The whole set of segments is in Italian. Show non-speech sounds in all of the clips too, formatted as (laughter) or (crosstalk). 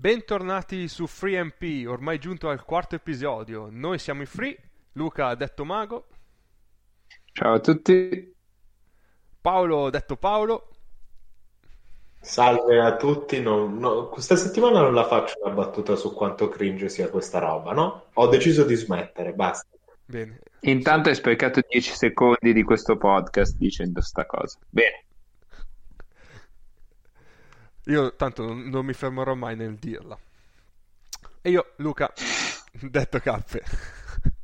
Bentornati su FreeMP, ormai giunto al quarto episodio. Noi siamo i Free, Luca detto Mago, Ciao a tutti. Paolo detto Paolo Salve a tutti, non- no, questa settimana non la faccio una battuta su quanto cringe sia questa roba, no? Ho deciso di smettere, basta. Bene, Intanto hai sprecato 10 secondi di questo podcast dicendo sta cosa. Bene. Io tanto non, non mi fermerò mai nel dirla. E io, Luca, (laughs) detto Cappe. (laughs)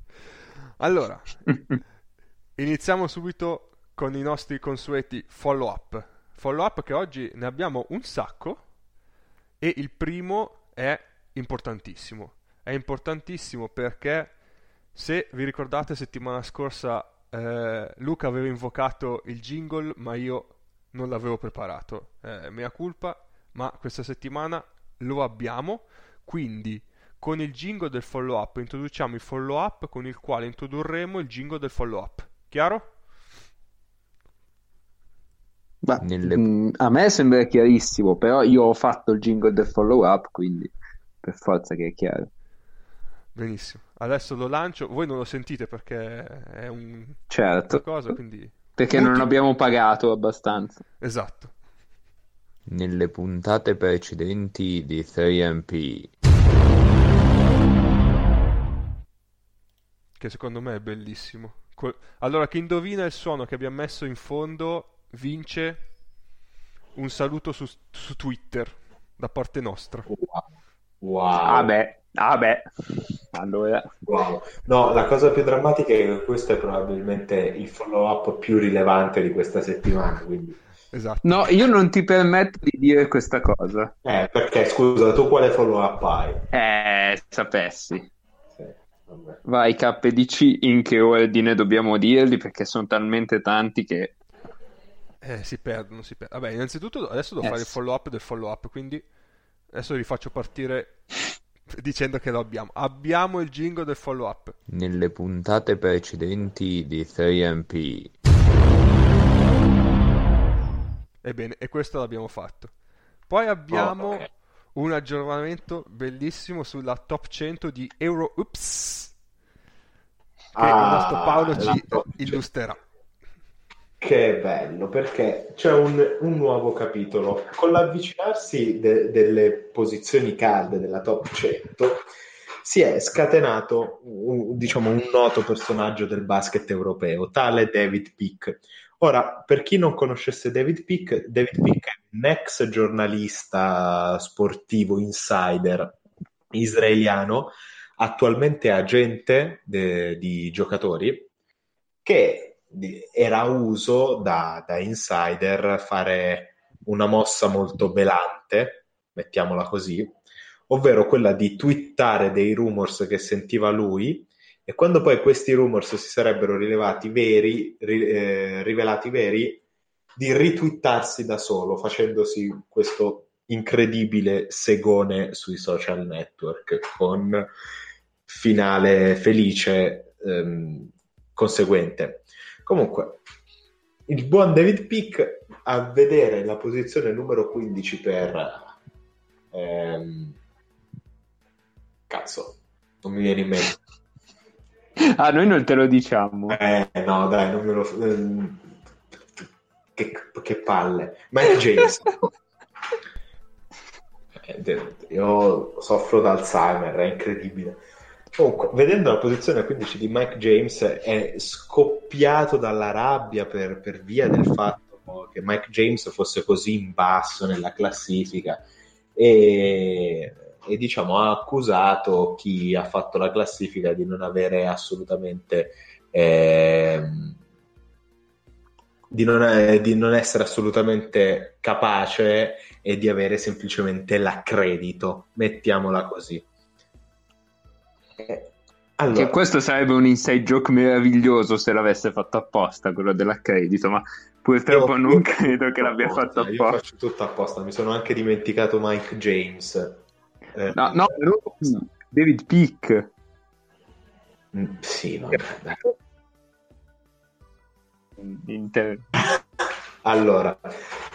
Allora, (laughs) iniziamo subito con i nostri consueti follow up. Follow up che oggi ne abbiamo un sacco e il primo è importantissimo. È importantissimo perché se vi ricordate settimana scorsa eh, Luca aveva invocato il jingle ma io non l'avevo preparato. Eh, mea culpa, ma questa settimana lo abbiamo, quindi con il jingle del follow up introduciamo il follow up con il quale introdurremo il jingle del follow up. Chiaro? Ma, Nelle- mm, a me sembra chiarissimo, però io ho fatto il jingle del follow up, quindi per forza che è chiaro. Benissimo. Adesso lo lancio. Voi non lo sentite perché è un Certo, cosa, quindi perché non abbiamo pagato abbastanza. esatto. Nelle puntate precedenti di 3MP, Che secondo me è bellissimo. Que- Allora, chi indovina il suono che abbiamo messo in fondo vince un saluto su, su Twitter da parte nostra. Wow. Wow. Vabbè, vabbè. Allora, Wow. No, la cosa più drammatica è che questo è probabilmente il follow-up più rilevante di questa settimana, quindi... Esatto. no, io non ti permetto di dire questa cosa. Eh, perché, scusa, tu quale follow-up hai? Eh, sapessi. Sì, vabbè. Vai KDC, in che ordine dobbiamo dirli? Perché sono talmente tanti che... Eh, si perdono, si perdono. Vabbè, innanzitutto adesso devo Eh, fare il follow up del follow up, quindi adesso vi faccio partire dicendo che lo abbiamo. Abbiamo il jingle del follow up. nelle puntate precedenti di 3MP, Ebbene, e questo l'abbiamo fatto. Poi abbiamo Oh, ok. un aggiornamento bellissimo sulla top 100 di Euro Ups che il Ah, nostro Paolo ci top 100. illustrerà. Che bello, perché c'è un, un nuovo capitolo. Con l'avvicinarsi de- delle posizioni calde della top 100 si è scatenato un, diciamo, un noto personaggio del basket europeo, tale David Pick. Ora, per chi non conoscesse David Pick, David Pick è un ex giornalista sportivo insider israeliano, attualmente agente de- di giocatori, che era uso da, da insider fare una mossa molto belante, mettiamola così, ovvero quella di twittare dei rumors che sentiva lui e quando poi questi rumors si sarebbero rilevati veri, ri- eh, rivelati veri, di ritwittarsi da solo, facendosi questo incredibile segone sui social network con finale felice ehm, conseguente. Comunque, il buon David Pick a vedere la posizione numero 15 per ehm, cazzo, non mi viene in mente. (laughs) Ah, noi non te lo diciamo. Eh, no, dai, non me lo. ehm, che, che palle. Mike James. (laughs) Eh, Io soffro d'Alzheimer, è incredibile. Comunque, vedendo la posizione 15 di Mike James, è scoppiato dalla rabbia per, per via del fatto che Mike James fosse così in basso nella classifica e, e, diciamo ha accusato chi ha fatto la classifica di non avere assolutamente ehm, di, non, eh, di non essere assolutamente capace e di avere semplicemente l'accredito, mettiamola così. Eh, Che Allora, questo sarebbe un inside joke meraviglioso se l'avesse fatto apposta, quello dell'accredito, ma purtroppo io- non credo che l'abbia fatto apposta, Io faccio tutto apposta, mi sono anche dimenticato Mike James. Eh, No, no, David Pick. mm, Sì, vabbè. Inter- Allora,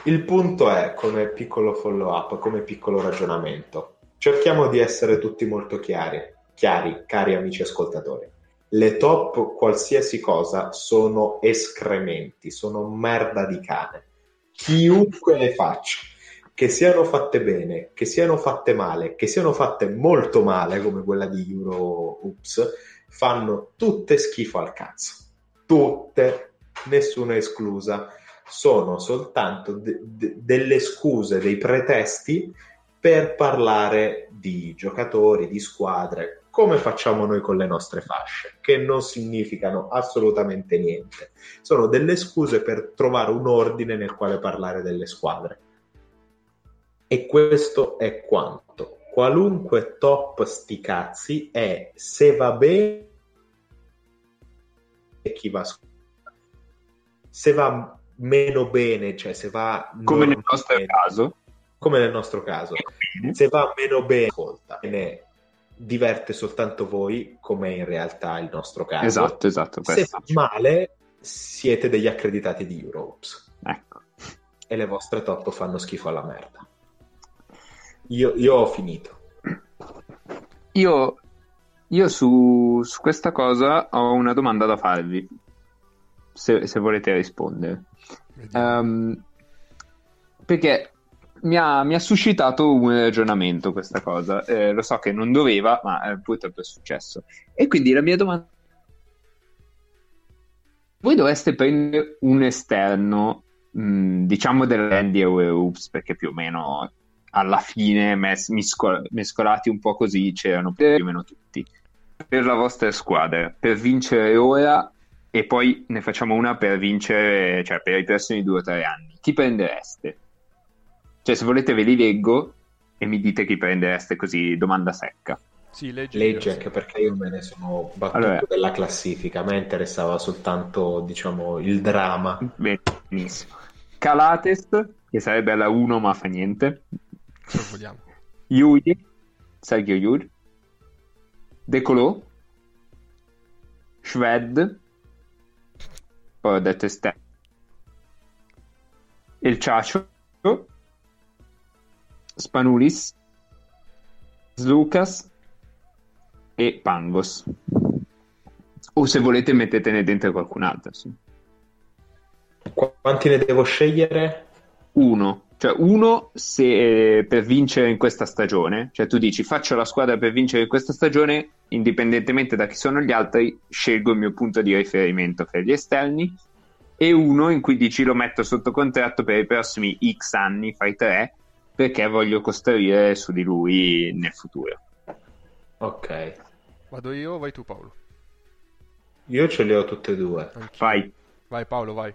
il punto è come piccolo follow up, come piccolo ragionamento. cerchiamo di essere tutti molto chiari, chiari, cari amici ascoltatori. Le top qualsiasi cosa sono escrementi, sono merda di cane. Chiunque le faccia, che siano fatte bene, che siano fatte male, che siano fatte molto male, come quella di Euro Oops, fanno tutte schifo al cazzo. Tutte, nessuna esclusa. Sono soltanto de- de- delle scuse, dei pretesti per parlare di giocatori, di squadre, come facciamo noi con le nostre fasce, che non significano assolutamente niente. Sono delle scuse per trovare un ordine nel quale parlare delle squadre. E questo è quanto. Qualunque top sti cazzi è se va bene chi va se va meno bene, cioè se va come nel nostro bene, caso, come nel nostro caso, se va meno bene, ascolta, ne diverte soltanto voi, come in realtà il nostro caso. esatto, esatto. Se va male, siete degli accreditati di Europes Ecco. e le vostre top fanno schifo alla merda. Io, io ho finito. Io, io su, su questa cosa ho una domanda da farvi, se, se volete rispondere. Ehm, perché mi ha, mi ha suscitato un ragionamento questa cosa. Eh, lo so che non doveva, ma eh, purtroppo è successo. E quindi la mia domanda... Voi dovreste prendere un esterno, mh, diciamo dell'Andy Oops, perché più o meno alla fine mes- misco- mescolati un po' così c'erano più o meno tutti. Per la vostra squadra, per vincere ora e poi ne facciamo una per vincere, cioè per i prossimi due o tre anni. Chi prendereste? Cioè, se volete ve li leggo e mi dite chi prendereste così, domanda secca. Sì, leggi. Leggi anche sì. perché io me ne sono battuto Allora. della classifica. A me interessava soltanto, diciamo, il dramma. Benissimo. Calates, che sarebbe alla 1 ma fa niente. Se vogliamo. Yuri, Sergio Yuri. Decolo. Shved. Poi ho detto esterno. Il Ciacio. Spanulis. Slucas. E Pangos. O se volete mettetene dentro qualcun altro. sì. Qu- Quanti ne devo scegliere? Uno, cioè uno se, eh, per vincere in questa stagione, cioè tu dici faccio la squadra per vincere in questa stagione, indipendentemente da chi sono gli altri, scelgo il mio punto di riferimento per gli esterni, e uno in cui dici lo metto sotto contratto per i prossimi X anni, fai tre, perché voglio costruire su di lui nel futuro. Ok. Vado io o vai tu, Paolo? Io ce li ho tutte e due. Anch'io. Vai, Vai, Paolo, vai.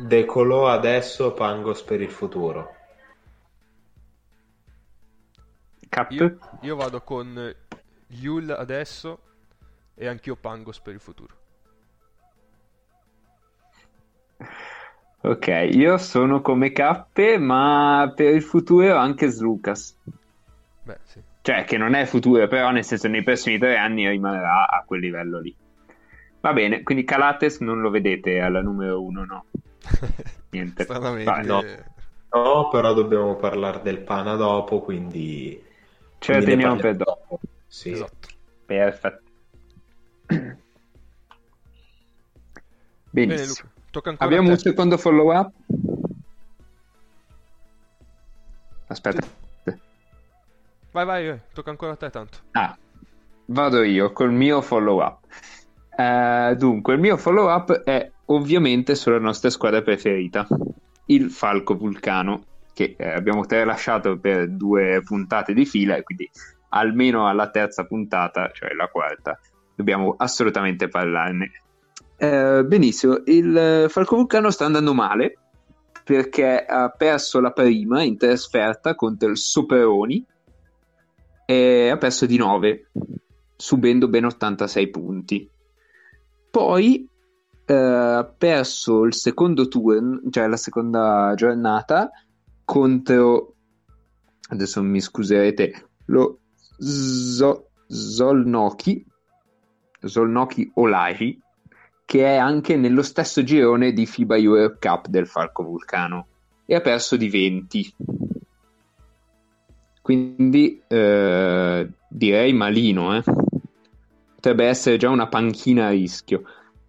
Decolò adesso, Pangos per il futuro. Cap, Io, io vado con Yul adesso e anch'io Pangos per il futuro. ok, io sono come Cappe, ma per il futuro anche Slucas. Beh, sì. Cioè, che non è futuro, però nel senso nei prossimi tre anni rimarrà a quel livello lì. Va bene, quindi Calates non lo vedete alla numero uno, no? (laughs) Niente. Stranamente. No. No, però dobbiamo parlare del pana dopo, quindi... Ce ne teniamo per dopo. Sì. Esatto. Perfetto. (clears throat) Bene, Benissimo. Luca. Tocca ancora Abbiamo a un secondo follow up? Aspetta. Vai, vai, vai. Tocca ancora a te tanto. Ah, vado io col mio follow up. Eh, dunque, il mio follow up è ovviamente sulla nostra squadra preferita, il Falco Vulcano, che eh, abbiamo tralasciato per due puntate di fila quindi almeno alla terza puntata, cioè la quarta, dobbiamo assolutamente parlarne. Eh, benissimo, il Falco Vulcano sta andando male perché ha perso la prima in trasferta contro il Soperoni e ha perso di 9, subendo ben 86 punti. Poi ha perso il secondo turno, cioè la seconda giornata, contro, adesso mi scuserete, lo Zo- Zolnoki, Zolnoki Olahi, che è anche nello stesso girone di FIBA Europe Cup del Falco Vulcano, e ha perso di 20. quindi eh, direi malino, eh. potrebbe essere già una panchina a rischio.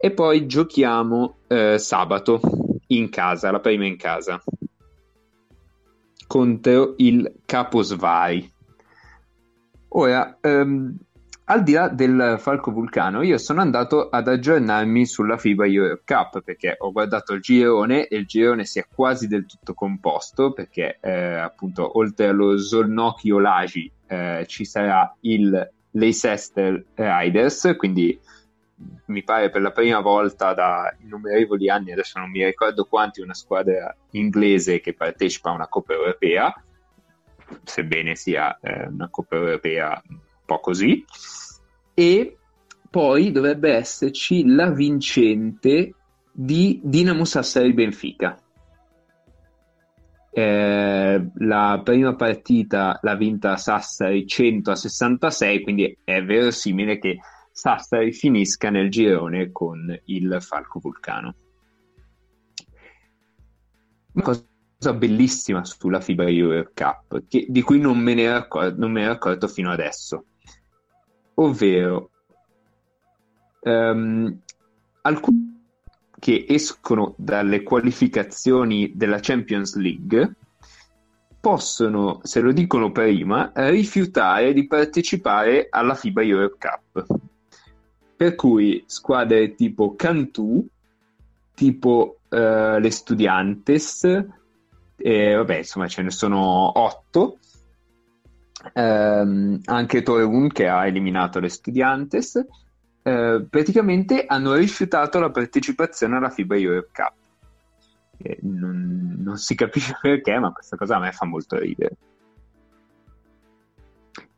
E poi giochiamo eh, sabato in casa, la prima in casa, contro il Caposvari. Ora, ehm, al di là del Falco Vulcano, io sono andato ad aggiornarmi sulla FIBA Europe Cup perché ho guardato il girone e il girone si è quasi del tutto composto perché eh, appunto oltre allo Zolnocchio Lagi eh, ci sarà il Leicester Riders, quindi mi pare per la prima volta da innumerevoli anni, adesso non mi ricordo quanti, una squadra inglese che partecipa a una Coppa Europea, sebbene sia eh, una Coppa Europea un po' così e poi dovrebbe esserci la vincente di Dinamo Sassari Benfica. Eh, la prima partita l'ha vinta Sassari 100 a 66, quindi è verosimile che Sassari finisca nel girone con il Falco Vulcano. Una cosa bellissima sulla FIBA Euro Cup, che, di cui non me ne ero accorto fino adesso ovvero um, alcuni che escono dalle qualificazioni della Champions League possono, se lo dicono prima, rifiutare di partecipare alla FIBA Europe Cup. Per cui squadre tipo Cantù, tipo uh, le Studiantes, eh, vabbè, insomma ce ne sono otto, ehm, anche Torun che ha eliminato le Studiantes, eh, praticamente hanno rifiutato la partecipazione alla FIBA Europe Cup. Eh, non, non, si capisce (laughs) perché, ma questa cosa a me fa molto ridere.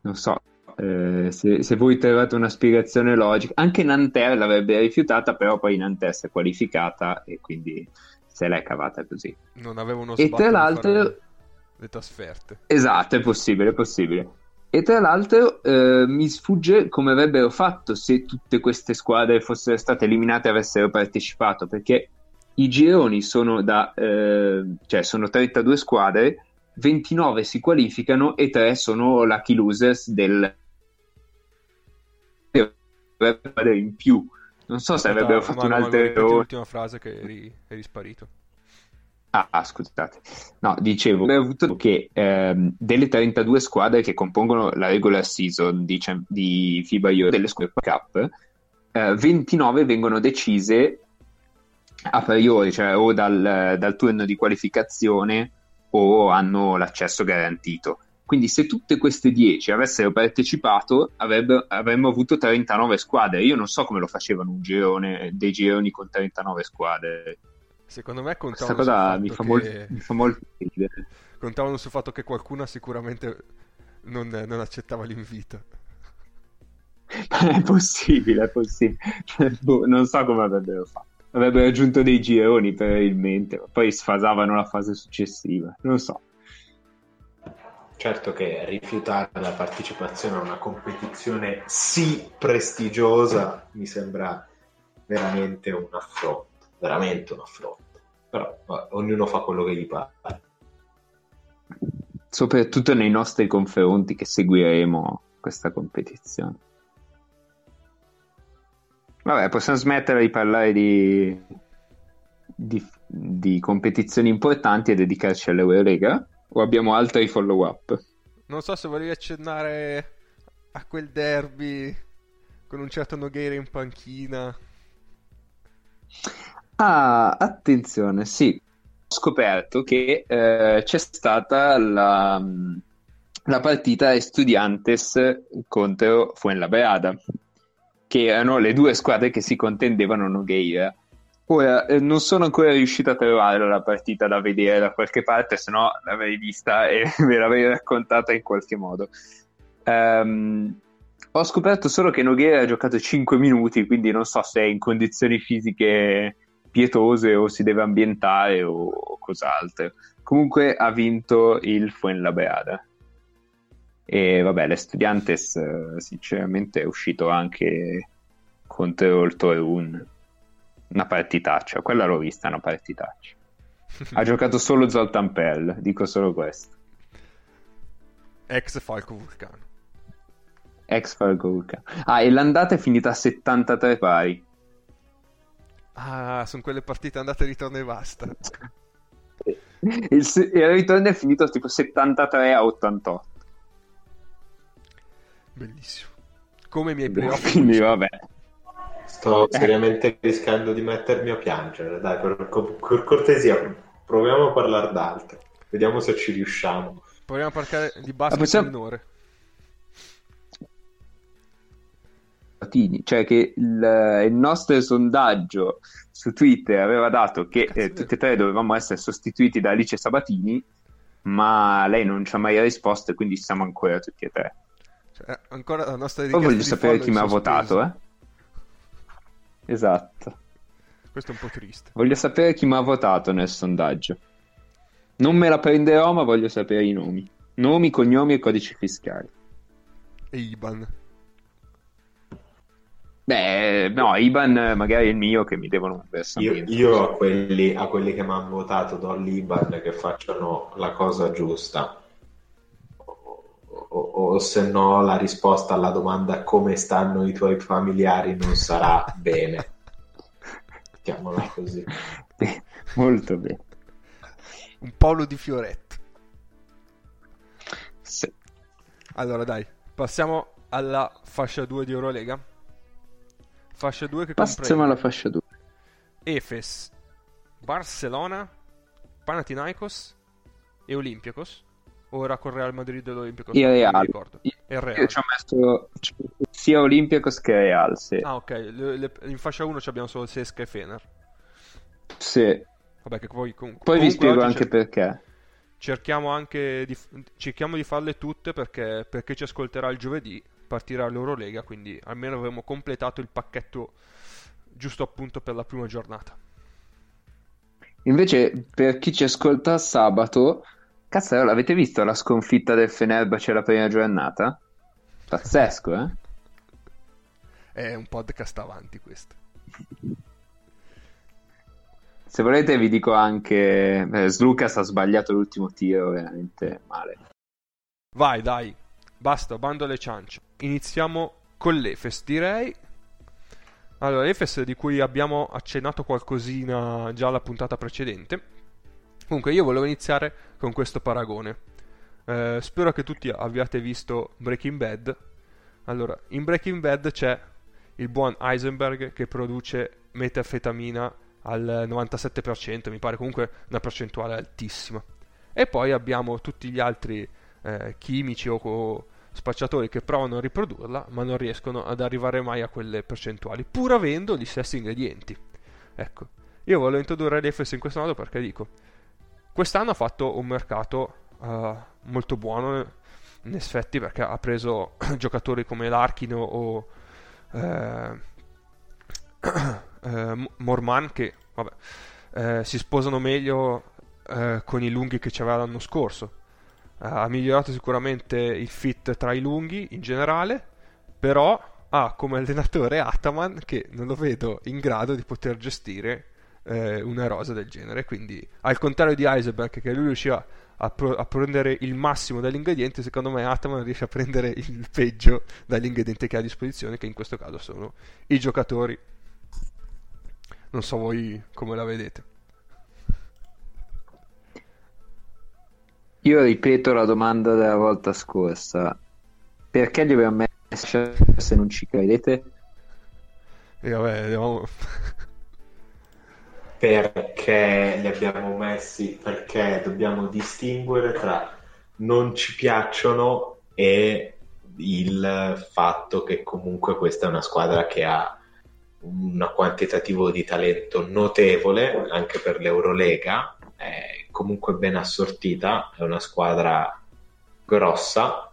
Non so, eh, se, se, voi trovate una spiegazione logica, anche Nanterre l'avrebbe rifiutata, però poi Nanterre si è qualificata e quindi se l'è cavata così. Non avevano E tra l'altro le trasferte. Esatto, è possibile, è possibile. E tra l'altro eh, mi sfugge come avrebbero fatto se tutte queste squadre fossero state eliminate e avessero partecipato, perché i gironi sono da eh, cioè sono 32 squadre, 29 si qualificano e 3 sono lucky losers del in più. Non so se avrebbero fatto un altro l'ultima frase che eri, eri sparito. Ah, ah, scusate. No, dicevo, che ehm, delle 32 squadre che compongono la regular season di, di FIBA Euro delle squadre Cup, eh, 29 vengono decise a priori, cioè o dal, dal turno di qualificazione o hanno l'accesso garantito. Quindi se tutte queste 10 avessero partecipato avremmo avuto 39 squadre. Io non so come lo facevano un girone, dei gironi con 39 squadre. Secondo me contavano Questa cosa mi fa, che... molto, mi fa molto ridere. Contavano sul fatto che qualcuna sicuramente non, non accettava l'invito. (laughs) è possibile, è possibile. (laughs) Boh, non so come avrebbero fatto. Avrebbero aggiunto dei gironi probabilmente, poi sfasavano la fase successiva. Non so. Certo che rifiutare la partecipazione a una competizione sì prestigiosa mi sembra veramente un affronto, veramente un affronto però vabbè, ognuno fa quello che gli pare. Soprattutto nei nostri confronti che seguiremo questa competizione. Vabbè, possiamo smettere di parlare di, di, di competizioni importanti e dedicarci all'Eurolega? O abbiamo altri follow up? Non so se volevi accennare a quel derby con un certo Nogueira in panchina. Ah, attenzione, sì. Ho scoperto che eh, c'è stata la, la partita Estudiantes contro Fuenlabrada, che erano le due squadre che si contendevano Nogueira. Ora, eh, non sono ancora riuscito a trovare la partita da vedere da qualche parte, se no l'avrei vista e (laughs) ve l'avrei raccontata in qualche modo. Um, ho scoperto solo che Nogueira ha giocato 5 minuti, quindi non so se è in condizioni fisiche pietose o si deve ambientare o, o cos'altro. Comunque ha vinto il Fuenlabrada. E vabbè, l'Estudiantes eh, sinceramente è uscito anche contro il Torun. Una partitaccia, quella l'ho vista, una partitaccia. ha (laughs) giocato solo Zoltan Pell, dico solo questo. Ex Falco Vulcano. Ex Falco Vulcano. Ah, e l'andata è finita a 73 pari. Ah, sono quelle partite andate e ritorno e basta. (laughs) Il, se- il ritorno è finito tipo 73 a 88. Bellissimo. Come i miei playoff. Quindi vabbè. Sto seriamente rischiando di mettermi a piangere. Dai, per, per cortesia, proviamo a parlare d'altro. Vediamo se ci riusciamo. Proviamo a parlare di basket Ah, possiamo- minore. Sabatini, cioè che il, il nostro sondaggio su Twitter aveva dato che eh, tutti e tre dovevamo essere sostituiti da Alice Sabatini, ma lei non ci ha mai risposto e quindi siamo ancora tutti e tre. Cioè, ancora la nostra Poi voglio sapere chi mi ha votato, eh? Esatto. Questo è un po' triste. Voglio sapere chi mi ha votato nel sondaggio. Non me la prenderò, ma voglio sapere i nomi. Nomi, cognomi e codici fiscali. E Iban. Beh, no, Iban magari è il mio che mi devono un Io, io a, quelli, a quelli che mi hanno votato do l'Iban che facciano la cosa giusta. O, o- se no la risposta alla domanda come stanno i tuoi familiari non sarà bene. Mettiamola così. Molto bene. Un Paolo di Fioretto. Sì. Allora dai, passiamo alla fascia 2 di Eurolega. Fascia 2 che Passiamo comprende alla fascia 2. Efes, Barcellona, Panathinaikos e Olympiakos. Ora con Real Madrid e l'Olympiakos. Il Real. ricordo. Io il Real. io ci ho messo sia Olympiacos che Real, sì. Ah ok, le- le- in fascia 1 abbiamo solo Sesca e Fener. Sì. Vabbè che poi comunque... Poi vi spiego anche cer- perché. cerchiamo anche di, cerchiamo di farle tutte perché, perché ci ascolterà il giovedì, partirà l'Eurolega, quindi almeno avremo completato il pacchetto giusto appunto per la prima giornata. Invece, per chi ci ascolta sabato, cazzo, l'avete visto la sconfitta del Fenerbahce la prima giornata? Pazzesco, eh? È un podcast avanti questo. Se volete vi dico anche... Eh, Slucas ha sbagliato l'ultimo tiro veramente male. Vai, dai, basta, bando alle ciance. Iniziamo con l'Efes, direi. Allora, l'Efes di cui abbiamo accennato qualcosina già alla puntata precedente. Comunque, io volevo iniziare con questo paragone. Eh, spero che tutti abbiate visto Breaking Bad. Allora, in Breaking Bad c'è il buon Heisenberg che produce metanfetamina al 97%, mi pare comunque una percentuale altissima. E poi abbiamo tutti gli altri eh, chimici o, o spacciatori che provano a riprodurla, ma non riescono ad arrivare mai a quelle percentuali, pur avendo gli stessi ingredienti. Ecco, io volevo introdurre l'EFS in questo modo perché dico, quest'anno ha fatto un mercato eh, molto buono, in effetti, perché ha preso (clears throat) giocatori come Larkin o eh, (clears throat) eh, Morman che vabbè, eh, si sposano meglio eh, con i lunghi che c'aveva l'anno scorso. Eh, ha migliorato sicuramente il fit tra i lunghi in generale, però ha come allenatore Ataman che non lo vedo in grado di poter gestire eh, una rosa del genere. Quindi, al contrario di Heisenberg, che lui riusciva a, pro- a prendere il massimo dall'ingrediente, secondo me Ataman riesce a prendere il peggio dall'ingrediente che ha a disposizione, che in questo caso sono i giocatori. Non so voi come la vedete. Io ripeto la domanda della volta scorsa. Perché li abbiamo messi se non ci credete? E vabbè, andiamo... Perché li abbiamo messi? Perché dobbiamo distinguere tra non ci piacciono e il fatto che comunque questa è una squadra che ha un quantitativo di talento notevole anche per l'Eurolega, è comunque ben assortita, è una squadra grossa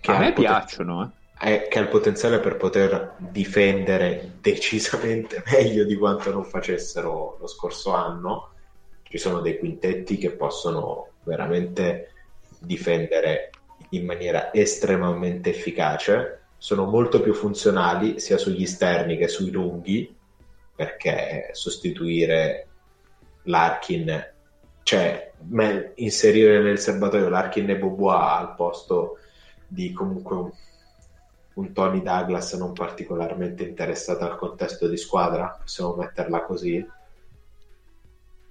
che A me poten- piacciono, eh. È- che ha il potenziale per poter difendere decisamente (laughs) meglio di quanto non facessero lo scorso anno. Ci sono dei quintetti che possono veramente difendere in maniera estremamente efficace. Sono molto più funzionali sia sugli esterni che sui lunghi, perché sostituire Larkin cioè, inserire nel serbatoio Larkin e Bobois al posto di comunque un, Tony Douglas non particolarmente interessato al contesto di squadra, possiamo metterla così,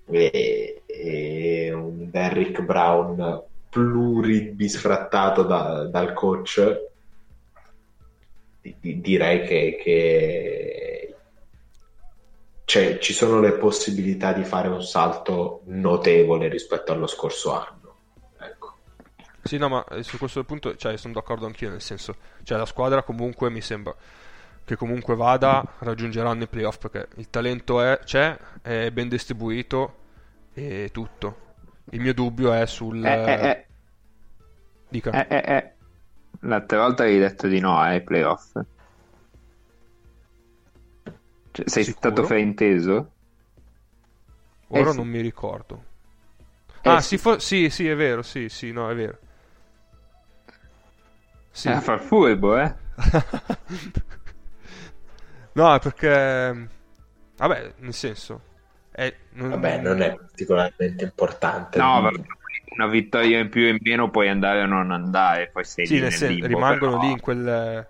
e, e un Derrick Brown pluribisfrattato da, dal coach, di- di- direi che, che cioè, ci sono le possibilità di fare un salto notevole rispetto allo scorso anno. Sì, no, ma eh, su questo punto cioè, sono d'accordo anch'io, nel senso, cioè la squadra comunque mi sembra che comunque vada, raggiungeranno i playoff perché il talento è, c'è, è ben distribuito e tutto. Il mio dubbio è sul... Eh, eh, eh, Dica. eh, eh, eh. L'altra volta avevi detto di no ai playoff. Cioè, sei Sicuro? stato frainteso? Ora eh sì. non mi ricordo. Eh ah, sì. sì, fo- sì, sì, è vero, sì, sì, no, è vero. Sì. Eh, fa il furbo, eh? (laughs) no, è perché... Vabbè, nel senso... È... non- Vabbè, non è particolarmente importante. No, vabbè, una vittoria in più o in meno puoi andare o non andare, poi sei Sì, lì nel limbo, rimangono però- lì in, quel,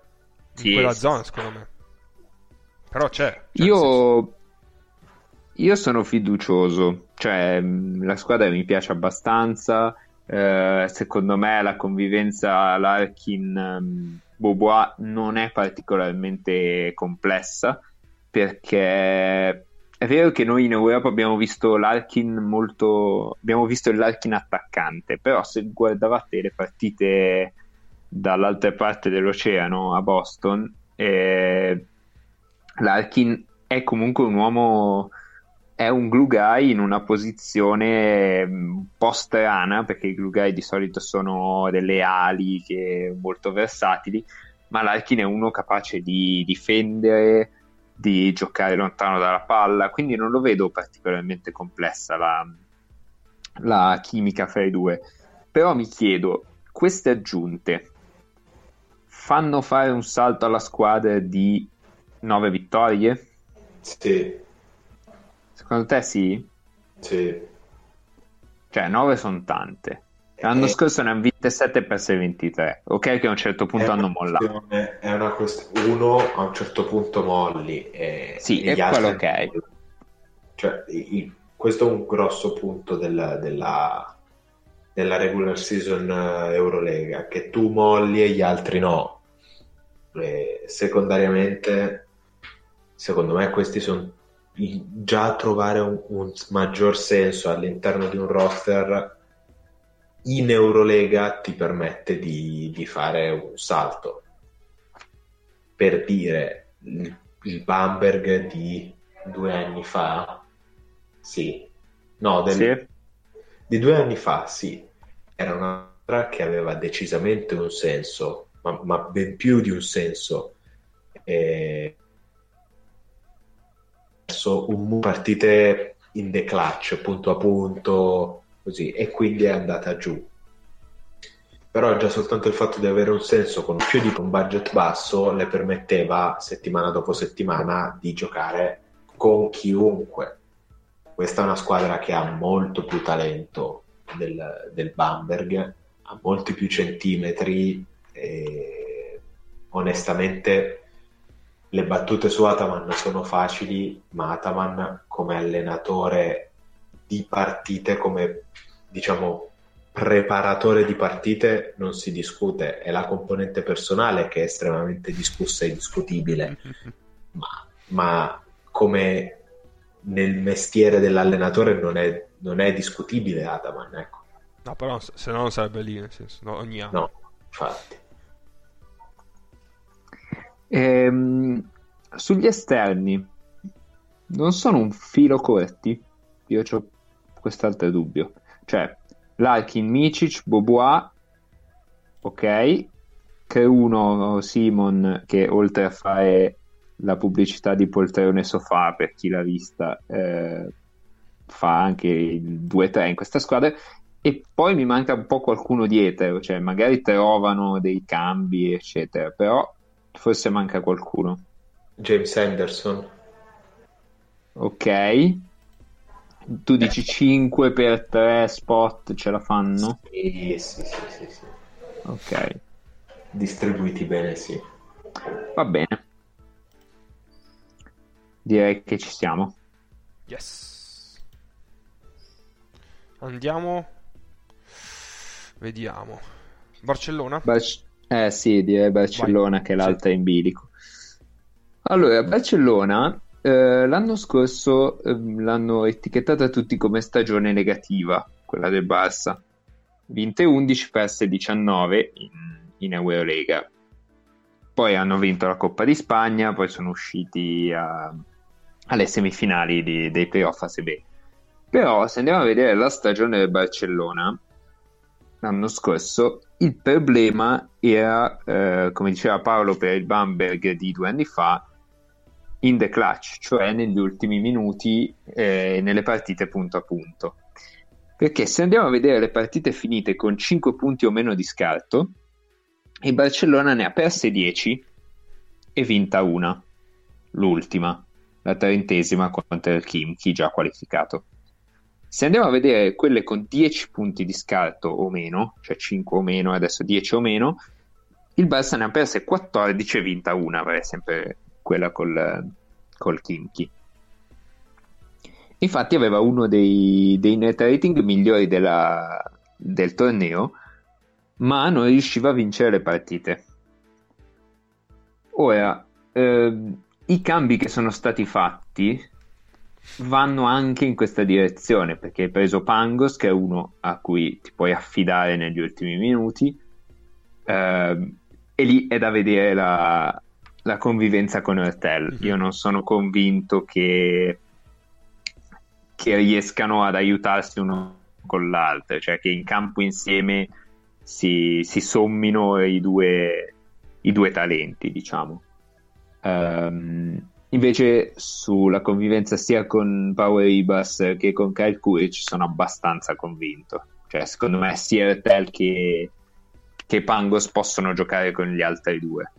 in Sì, quella sì, zona, secondo me. Però c'è. cioè, nel senso- Io, io sono fiducioso, cioè la squadra mi piace abbastanza, eh, secondo me la convivenza Larkin-Bobois non è particolarmente complessa, perché è vero che noi in Europa abbiamo visto l'Arkin molto, abbiamo visto Larkin attaccante, però se guardavate le partite dall'altra parte dell'oceano a Boston, eh, Larkin è comunque un uomo, è un glue guy in una posizione mm, un po' strana, perché i glue guy di solito sono delle ali che, molto versatili, ma Larkin è uno capace di difendere, di giocare lontano dalla palla, quindi non lo vedo particolarmente complessa la, la chimica fra i due. Però mi chiedo, queste aggiunte fanno fare un salto alla squadra di 9 vittorie? Sì, Secondo te sì? sì. Cioè, 9 sono tante. L'anno Eh, scorso ne hanno vinte 7 per 6 23. Ok che a un certo punto hanno mollato. È una questione. Uno a un certo punto molli. E, Sì, e altri- quello è. Cioè, i- i- questo è un grosso punto del- della, della regular season eh, Eurolega, che tu molli e gli altri no. E secondariamente, secondo me, questi sono già trovare un, un maggior senso all'interno di un roster in Eurolega ti permette di, di fare un salto. Per dire, il, il Bamberg di due anni fa, sì, no, del- Sì? di due anni fa, sì, era una squadra che aveva decisamente un senso, ma, ma ben più di un senso. E... Verso un partite in the clutch, punto a punto, così, e quindi è andata giù. Però già soltanto il fatto di avere un senso con più di un budget basso le permetteva settimana dopo settimana di giocare con chiunque. Questa è una squadra che ha molto più talento del, del Bamberg, ha molti più centimetri e onestamente le battute su Ataman sono facili, ma Ataman come allenatore di partite, come diciamo preparatore di partite non si discute, è la componente personale che è estremamente discussa e discutibile, (laughs) ma, ma come nel mestiere dell'allenatore non è, non è discutibile Ataman, ecco. No, però se no non sarebbe lì, nel senso, no, ogni anno. No, infatti. Ehm, sugli esterni, non sono un filo corti? Io ho quest'altro dubbio. Cioè, Larkin, Micic, Bobois, ok, che uno Simon che oltre a fare la pubblicità di poltrone sofà per chi l'ha vista eh, fa anche il 2-3 in questa squadra e poi mi manca un po' qualcuno dietro cioè magari trovano dei cambi eccetera però forse manca qualcuno James Anderson, ok Tu dici 5 per 3 spot ce la fanno? Sì, sì, sì, sì, sì. Ok, Distribuiti bene, sì. va bene. Direi che ci siamo. Yes. Andiamo. Vediamo. Barcellona? Bar- eh sì, direi Barcellona Vai. che è l'altra in bilico. Allora, Barcellona eh, l'anno scorso ehm, l'hanno etichettata tutti come stagione negativa, quella del Barça. Vinte 11, perse 19 in, in Eurolega. Poi hanno vinto la Coppa di Spagna, poi sono usciti a- alle semifinali di- dei playoff ASB. Però se andiamo a vedere la stagione del Barcellona, l'anno scorso, il problema era, eh, come diceva Paolo per il Bamberg di due anni fa, in the clutch, cioè negli ultimi minuti eh, nelle partite punto a punto. Perché se andiamo a vedere le partite finite con 5 punti o meno di scarto, il Barcellona ne ha perse 10 e vinta una, l'ultima, la trentesima contro il Kimchi già qualificato. Se andiamo a vedere quelle con 10 punti di scarto o meno, cioè 5 o meno, adesso 10 o meno, il Barça ne ha perse 14 e vinta una, è sempre quella col, col Kimchi. Infatti aveva uno dei, dei net rating migliori della- del torneo, ma non riusciva a vincere le partite. Ora, ehm, i cambi che sono stati fatti vanno anche in questa direzione, perché hai preso Pangos, che è uno a cui ti puoi affidare negli ultimi minuti, ehm, e lì è da vedere la, la convivenza con Ertel. Mhm. Io non sono convinto che, che riescano ad aiutarsi uno con l'altro, cioè che in campo insieme si, si sommino i due, i due talenti, diciamo. Ehm, invece sulla convivenza sia con Power Ibas che con Kyle Kuric sono abbastanza convinto. Cioè, secondo me sia Ertel che, che Pangos possono giocare con gli altri due.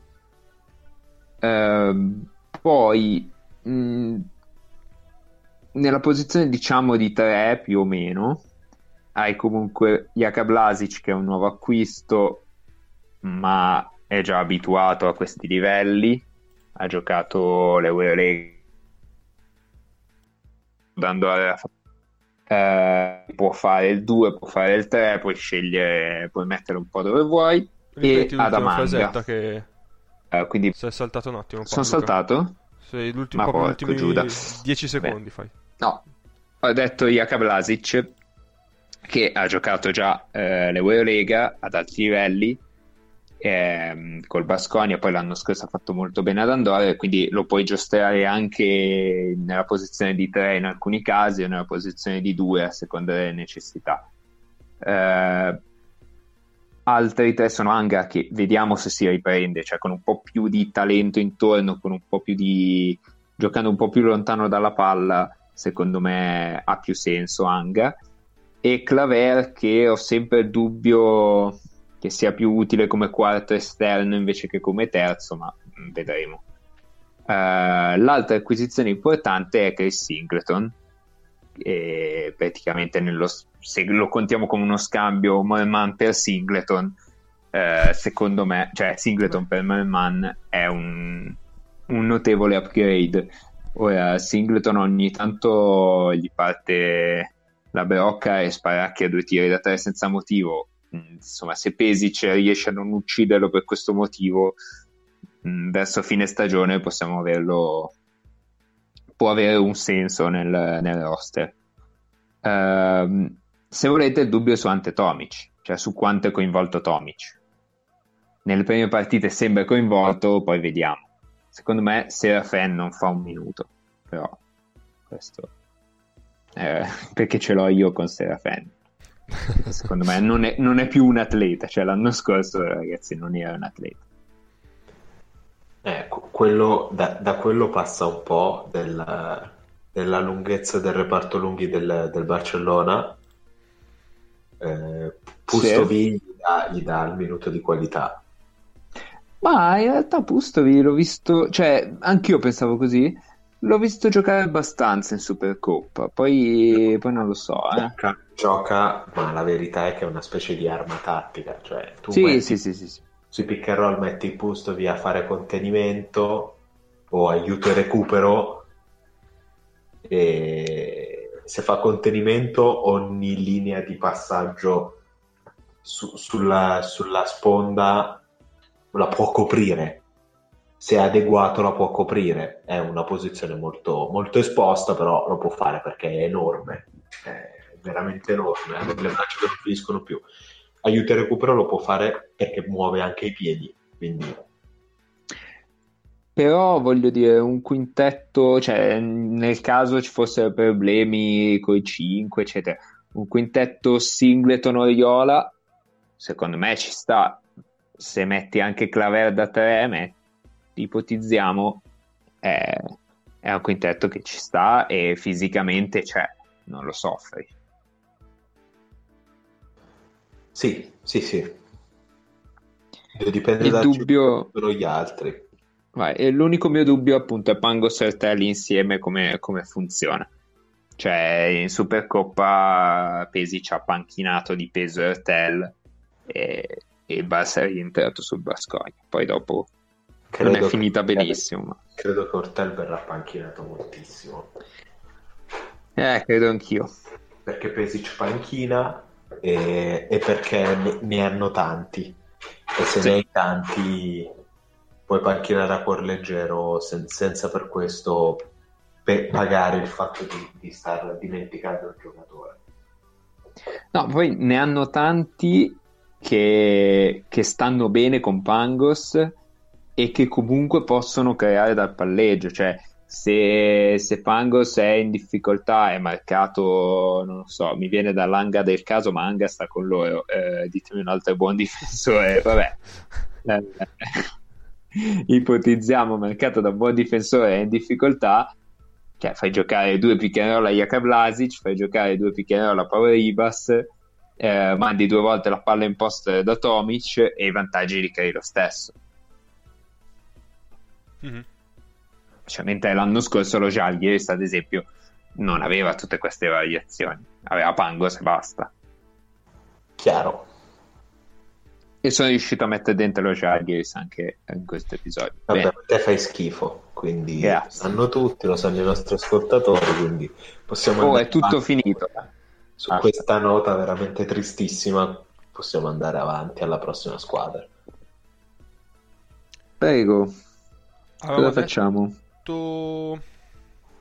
Ehm, poi mh, nella posizione diciamo di 3 più o meno hai comunque Jaka Blasic che è un nuovo acquisto ma è già abituato a questi livelli ha giocato l'Eurolega dando alla eh, può fare il 2 può fare il 3 puoi scegliere puoi mettere un po' dove vuoi Ripeti e Adamanga. che Eh, quindi sei saltato un attimo. sono Paoluca. saltato? Sei l'ultimo, Ma porco Giuda. 10 secondi Beh. fai. No, ho detto Jaka Blasic che ha giocato già eh, l'Eurolega ad alti livelli ehm, col Basconia, poi l'anno scorso ha fatto molto bene ad Andorra, quindi lo puoi giostrare anche nella posizione di 3 in alcuni casi o nella posizione di 2 a seconda delle necessità. Eh, altri tre sono Anga che vediamo se si riprende, cioè con un po' più di talento intorno, con un po' più di giocando un po' più lontano dalla palla, secondo me ha più senso Anga. E Claver che ho sempre il dubbio che sia più utile come quarto esterno invece che come terzo, ma mm, vedremo. Eh, l'altra acquisizione importante è Chris Singleton, e praticamente nello, se lo contiamo come uno scambio Merman per Singleton, eh, secondo me, cioè Singleton per Merman è un, un notevole upgrade. Ora, Singleton ogni tanto gli parte la brocca e sparacchia due tiri da tre senza motivo. Mm, Insomma, se Pesic riesce a non ucciderlo per questo motivo, mm, verso fine stagione possiamo averlo. Può avere un senso nel, nel roster. Ehm, se volete, il dubbio su Ante Tomic, cioè su quanto è coinvolto Tomic. Nelle prime partite sembra coinvolto, poi vediamo. Secondo me Serafen non fa un minuto, però questo eh, (laughs) perché ce l'ho io con Serafen. Secondo me non è, non è più un atleta, cioè l'anno scorso ragazzi non era un atleta. Eh, qu- quello- da, da quello passa un po' del- della lunghezza del reparto lunghi del, del Barcellona. Eh, Pustovi gli dà, gli dà il minuto di qualità. Ma in realtà Pustovi l'ho visto, cioè anch'io pensavo così, l'ho visto giocare abbastanza in Supercoppa, poi, poi non lo so. Eh. Gioca, gioca, ma la verità è che è una specie di arma tattica. Cioè, tu Sì, metti- sì, sì, sì, sì. sui pick and roll metti il busto via fare contenimento o aiuto e recupero e se fa contenimento ogni linea di passaggio su- sulla, sulla sponda la può coprire se è adeguato la può coprire. È una posizione molto, molto esposta però lo può fare perché è enorme. È veramente enorme ha delle braccia non finiscono più. Aiuto e recupero lo può fare perché muove anche i piedi quindi Però voglio dire, un quintetto, cioè nel caso ci fossero problemi con i 5, eccetera, un quintetto Singleton Oriola, secondo me ci sta. Se metti anche Claver da 3, ipotizziamo, è, è un quintetto che ci sta e fisicamente c'è, non lo soffri. Sì, sì, sì. Dipende Il da dubbio- gli altri. Vai, l'unico mio dubbio appunto è Pangos e Ertelli insieme come, come funziona. Cioè in Supercoppa Pesi ci ha panchinato di peso Ertel e, e il Barça è rientrato sul Bascogna. Poi dopo non è Credo finita che- benissimo. Credo che Ortel verrà panchinato moltissimo. Eh, credo anch'io. Perché Pesic panchina e, e perché ne, ne hanno tanti. E se Sì. ne hai tanti puoi panchinare a cuor leggero sen- senza per questo pe- pagare il fatto di, di star dimenticando il giocatore. No, poi ne hanno tanti che, che stanno bene con Pangos e che comunque possono creare dal palleggio. Cioè, se, se Pangos è in difficoltà, è marcato, non so, mi viene dall'anga del caso, ma Anga sta con loro. Eh, ditemi un altro buon (laughs) difensore, vabbè. Eh, (laughs) ipotizziamo marcato da un buon difensore è in difficoltà cioè fai giocare due pick and roll a Jaka Vlasic, fai giocare due pick and roll a Paolo Ribas, eh, mandi due volte la palla in post da Tomic e i vantaggi li crei lo stesso. Mhm. Cioè, mentre l'anno scorso lo Žalgiris, ad esempio, non aveva tutte queste variazioni, aveva Pangos e basta. Chiaro. E sono riuscito a mettere dentro lo Žalgiris anche in questo episodio. Vabbè, Bene. te fai schifo, quindi Grazie. sanno tutti, lo sanno i nostri ascoltatori, quindi possiamo Oh, andare è tutto avanti. finito. Su Ah. questa nota veramente tristissima possiamo andare avanti alla prossima squadra. Prego, Avevamo cosa facciamo? detto...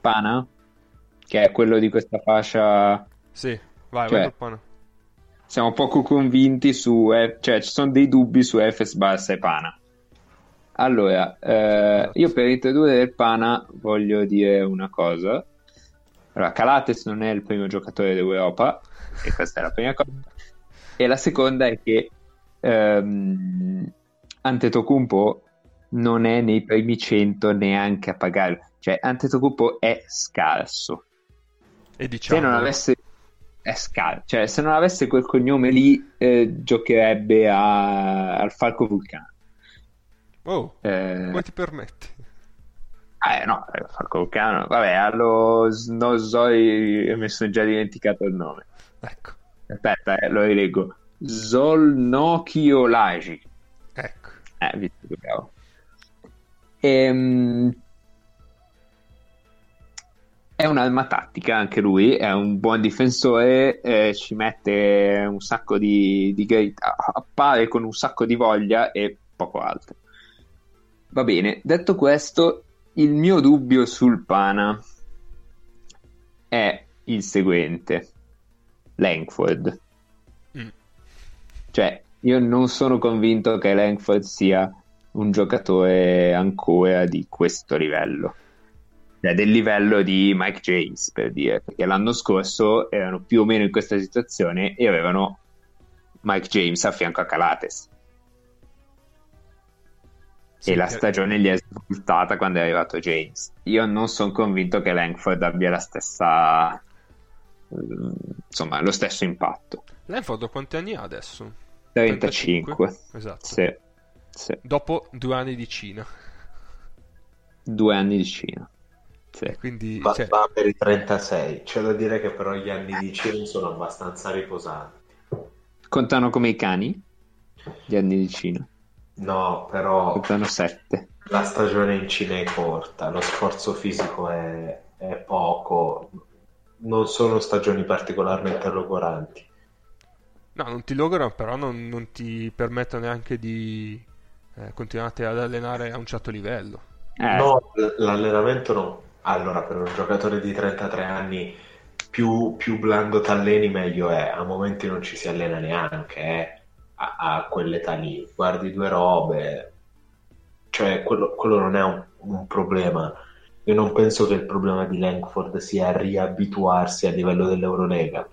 Pana? Che è quello di questa fascia Sì, vai, Cioè- vai col Pana. siamo poco convinti su, cioè ci sono dei dubbi su Efes Barça e Pana. Allora, eh, io per introdurre il Pana voglio dire una cosa. Allora, Calates non è il primo giocatore d'Europa, e questa è la prima cosa. E la seconda è che ehm, Antetokounmpo non è nei primi 100 neanche a pagarlo. Cioè, Antetokounmpo è scarso. E se diciamo... non avesse è scar- cioè se non avesse quel cognome lì eh, giocherebbe a- al Falco Vulcano. Oh, eh, come ti permetti? eh, no eh, Falco Vulcano vabbè allo Snozoi mi sono già dimenticato il nome. Ecco, aspetta eh, lo rileggo. Zolnokio Lagi ecco. eh visto che bravo Ehm, è un'arma tattica anche lui, è un buon difensore, eh, ci mette un sacco di, di grit- appare con un sacco di voglia e poco altro. Va bene, detto questo, il mio dubbio sul Pana è il seguente. Langford. Mm. Cioè, io non sono convinto che Langford sia un giocatore ancora di questo livello. Cioè, del livello di Mike James, per dire, perché l'anno scorso erano più o meno in questa situazione e avevano Mike James a fianco a Calates. Sì, e la stagione gli è svoltata quando è arrivato James. Io non sono convinto che Langford abbia la stessa mm, insomma, lo stesso impatto. Lanford quanti anni ha adesso? 35. Esatto. Sì, sì. Dopo due anni di Cina. Due anni di Cina. Sì. Quindi, Va, cioè, va per i 36. C'è da dire che però gli anni di Ciro sono abbastanza riposanti. Contano come i cani? Gli anni di Cina. No, però Contano 7. la stagione in Cina è corta, lo sforzo fisico è, è poco, non sono stagioni particolarmente logoranti. no, non ti logorano, però non, non ti permettono neanche di eh, continuare ad allenare a un certo livello. Eh, No, l'allenamento no. Allora, per un giocatore di 33 anni, più, più blando t'alleni, meglio è. A momenti non ci si allena neanche, eh, a, a quell'età lì. Guardi due robe, cioè quello, quello non è un, un problema. Io non penso che il problema di Langford sia riabituarsi a livello dell'Eurolega.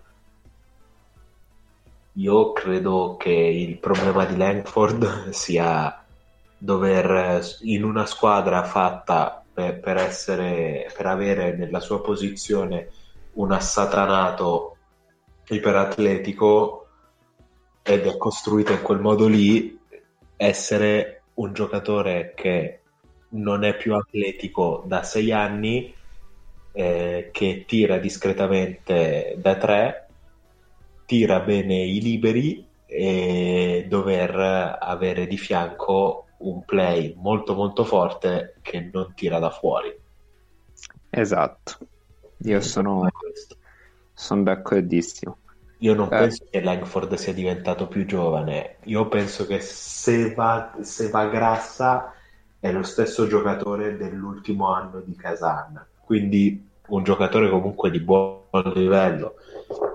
Io credo che il problema di Langford (laughs) sia dover eh, in una squadra fatta per, per essere per avere nella sua posizione un assatanato iperatletico ed è costruita in quel modo lì essere un giocatore che non è più atletico da sei anni eh, che tira discretamente da tre tira bene i liberi e dover avere di fianco un play molto molto forte che non tira da fuori. esatto. Io sono, sono d'accordissimo. Io non Eh. penso che Langford sia diventato più giovane, io penso che se va, se va grassa è lo stesso giocatore dell'ultimo anno di Kazan, quindi un giocatore comunque di buon livello.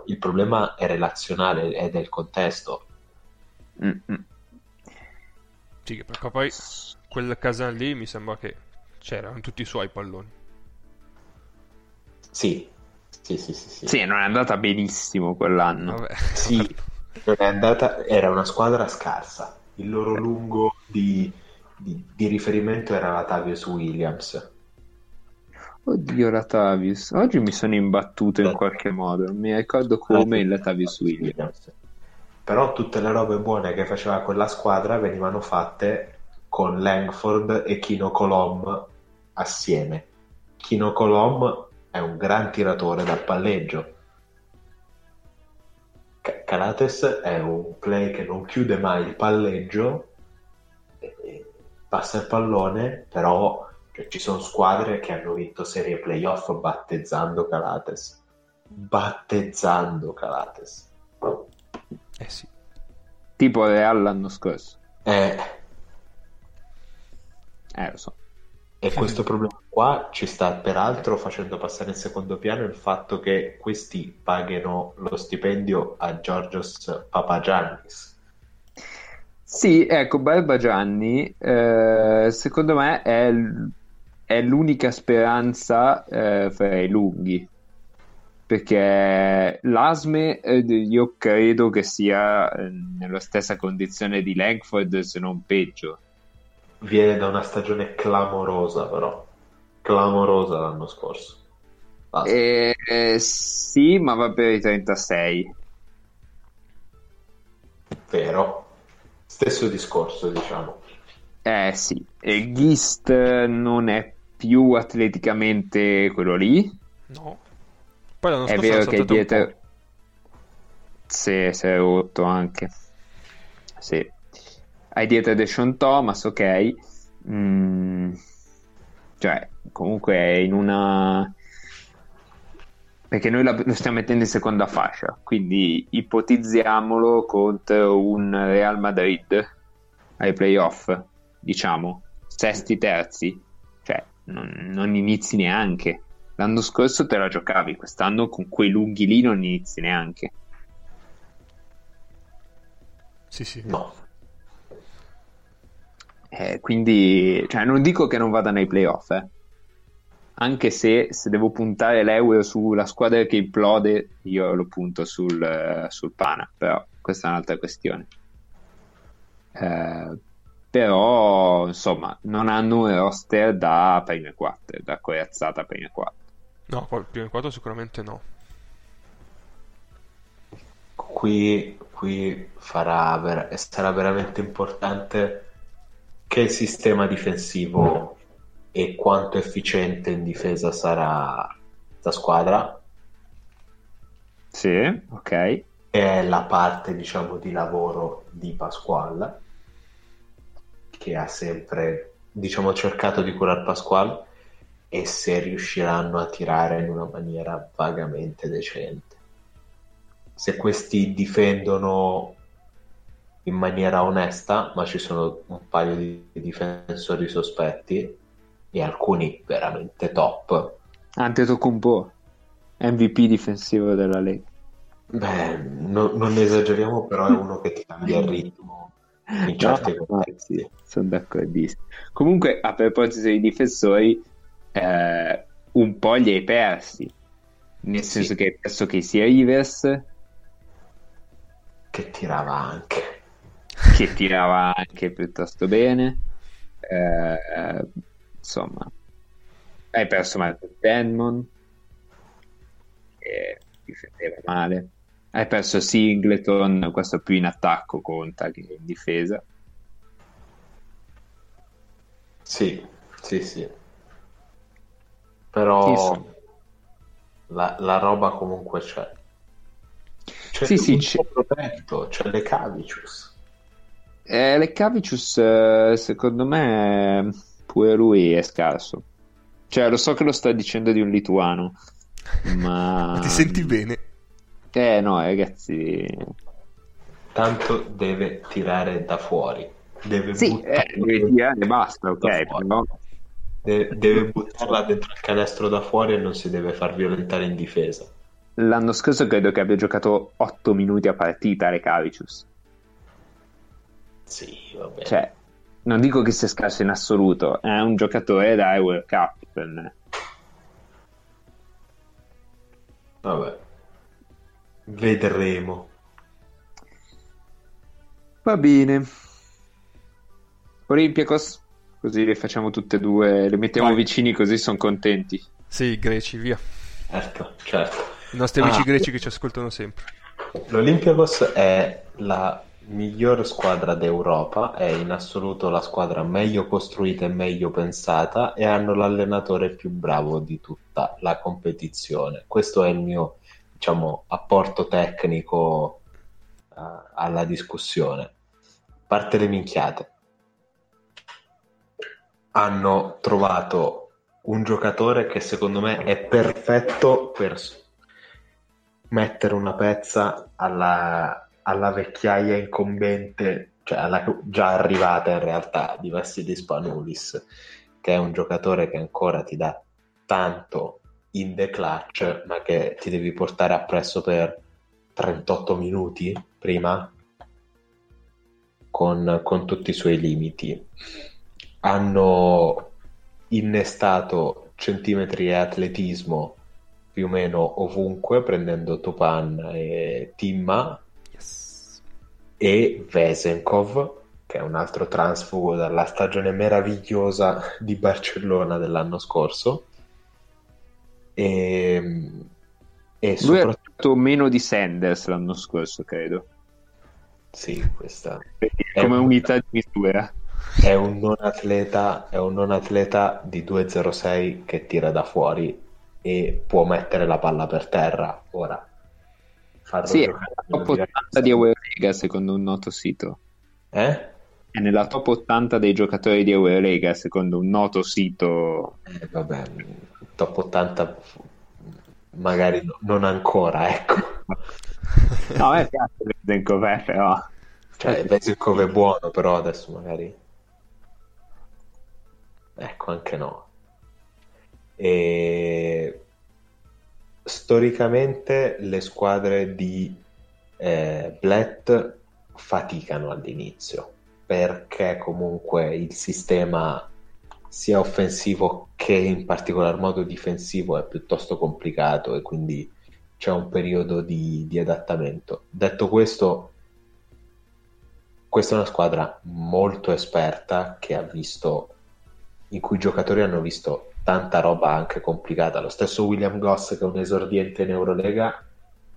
Il problema è relazionale, è del contesto. Mm-mm. Sì, perché poi quel Kazan lì mi sembra che c'erano tutti i suoi palloni. Sì, sì, sì, sì. sì. Sì, non è andata benissimo quell'anno. Vabbè. Sì, non è andata, era una squadra scarsa. Il loro lungo di, di- di riferimento era Latavius Williams. Oddio, Latavius. Oggi mi sono imbattuto in qualche modo. Mi ricordo come Latavius Williams. Però tutte le robe buone che faceva quella squadra venivano fatte con Langford e Kino Colom assieme. Kino Colom è un gran tiratore dal palleggio. Ca- Calates è un play che non chiude mai il palleggio, passa il pallone, però cioè, ci sono squadre che hanno vinto serie playoff battezzando Calates. Battezzando Calates. Eh sì. Tipo Real l'anno scorso. Eh, Eh, lo so. E questo problema qua ci sta peraltro facendo passare in secondo piano il fatto che questi paghino lo stipendio a Georgios Papagiannis. Sì, ecco, Barba Gianni, eh, secondo me è, l- è l'unica speranza eh, fra i lunghi. Perché l'Asme eh, io credo che sia eh, nella stessa condizione di Langford, se non peggio. Viene da una stagione clamorosa, però. Clamorosa l'anno scorso. Eh, eh, sì, ma va per i 36. Vero. Stesso discorso, diciamo. Eh sì, e Gist non è più atleticamente quello lì. No. Poi l'anno È scorso vero era che dietro po'. si si è rotto anche. Sì. Hai dietro Deshaun Thomas, ok. Mm, Cioè, comunque è in una... Perché noi la- lo stiamo mettendo in seconda fascia, quindi ipotizziamolo contro un Real Madrid ai playoff, diciamo, sesti, terzi. Cioè, non, non inizi neanche. L'anno scorso te la giocavi, quest'anno con quei lunghi lì non inizi neanche. Sì, sì. No. Eh, quindi, cioè, non dico che non vada nei playoff, eh. Anche se, se devo puntare l'euro sulla squadra che implode, io lo punto sul, sul Pana, però questa è un'altra questione. Eh, però, insomma, non hanno un roster da prime quattro, da corazzata prime quattro. No, il primo quadro sicuramente no. Qui, qui farà ver- sarà veramente importante che sistema difensivo e quanto efficiente in difesa sarà la squadra Sì, ok. è la parte diciamo di lavoro di Pasquale che ha sempre diciamo cercato di curare Pasquale e se riusciranno a tirare in una maniera vagamente decente se questi difendono in maniera onesta ma ci sono un paio di difensori sospetti e alcuni veramente top Antetokounmpo, MVP difensivo della Lega. Beh, no- non esageriamo, però è uno che ti cambia il ritmo in (laughs) certi No, contesti. sì, sono d'accordissimo. Comunque, a proposito dei difensori, eh, un po' li hai persi. Nel Sì. senso che hai perso Casey Rivers, Che tirava anche. che tirava anche piuttosto bene. Eh, insomma, hai perso Marcus Denmon, che difendeva male. Hai perso Singleton, questo più in attacco conta che in difesa. Sì, sì, sì. Però la, la roba comunque c'è. C'è Sì, sì, c'è. protetto, c'è le Cavicius. Eh, Leccavicius, eh, secondo me, pure lui è scarso. Cioè, lo so che lo sta dicendo di un lituano, ma... (laughs) Ti senti bene? Eh, no, ragazzi... Tanto deve tirare da fuori. Deve Sì, buttare- eh, deve tirare e basta, ok, però... De- deve buttarla dentro il canestro da fuori e non si deve far violentare in difesa. L'anno scorso credo che abbia giocato 8 minuti a partita Leccavicius. Sì, va bene. Cioè, non dico che sia scarso in assoluto, è un giocatore da World Cup per me. Vabbè. Vedremo. Va bene. Olympiacos, così le facciamo tutte e due, le mettiamo Vai. vicini così sono contenti. Sì, greci, via. Certo, certo. I nostri amici Ah. greci che ci ascoltano sempre. L'Olympiakos è la miglior squadra d'Europa, è in assoluto la squadra meglio costruita e meglio pensata e hanno l'allenatore più bravo di tutta la competizione. Questo è il mio, diciamo, apporto tecnico eh, alla discussione. Parte le minchiate. Hanno trovato un giocatore che secondo me è perfetto per mettere una pezza alla, alla vecchiaia incombente, cioè alla già arrivata in realtà di Vassilis Spanulis, che è un giocatore che ancora ti dà tanto in the clutch, ma che ti devi portare appresso per 38 minuti prima con, con tutti i suoi limiti. Hanno innestato centimetri e atletismo più o meno ovunque, prendendo Topan e Timma Yes. e Vesenkov, che è un altro transfugo dalla stagione meravigliosa di Barcellona dell'anno scorso. E, e Lui ha soprattutto, fatto meno di Sanders l'anno scorso, credo. sì, questa È Come un- unità di misura. È un non atleta, è un non atleta di 2,06 che tira da fuori e può mettere la palla per terra. Ora, farlo Sì, è giocare nella nella top 80 di Eurolega, secondo un noto sito. Eh? È nella top 80 dei giocatori di Eurolega, secondo un noto sito. Eh, vabbè, top 80 magari no- non ancora, ecco. No, a me piace Vesenkov, eh, però. Cioè, Vesikov è buono, però adesso magari... Ecco, anche no. E... Storicamente le squadre di eh, Blatt faticano all'inizio perché comunque il sistema sia offensivo che in particolar modo difensivo è piuttosto complicato e quindi c'è un periodo di, di adattamento. Detto questo, questa è una squadra molto esperta che ha visto, in cui i giocatori hanno visto tanta roba anche complicata. Lo stesso William Goss, che è un esordiente in Eurolega,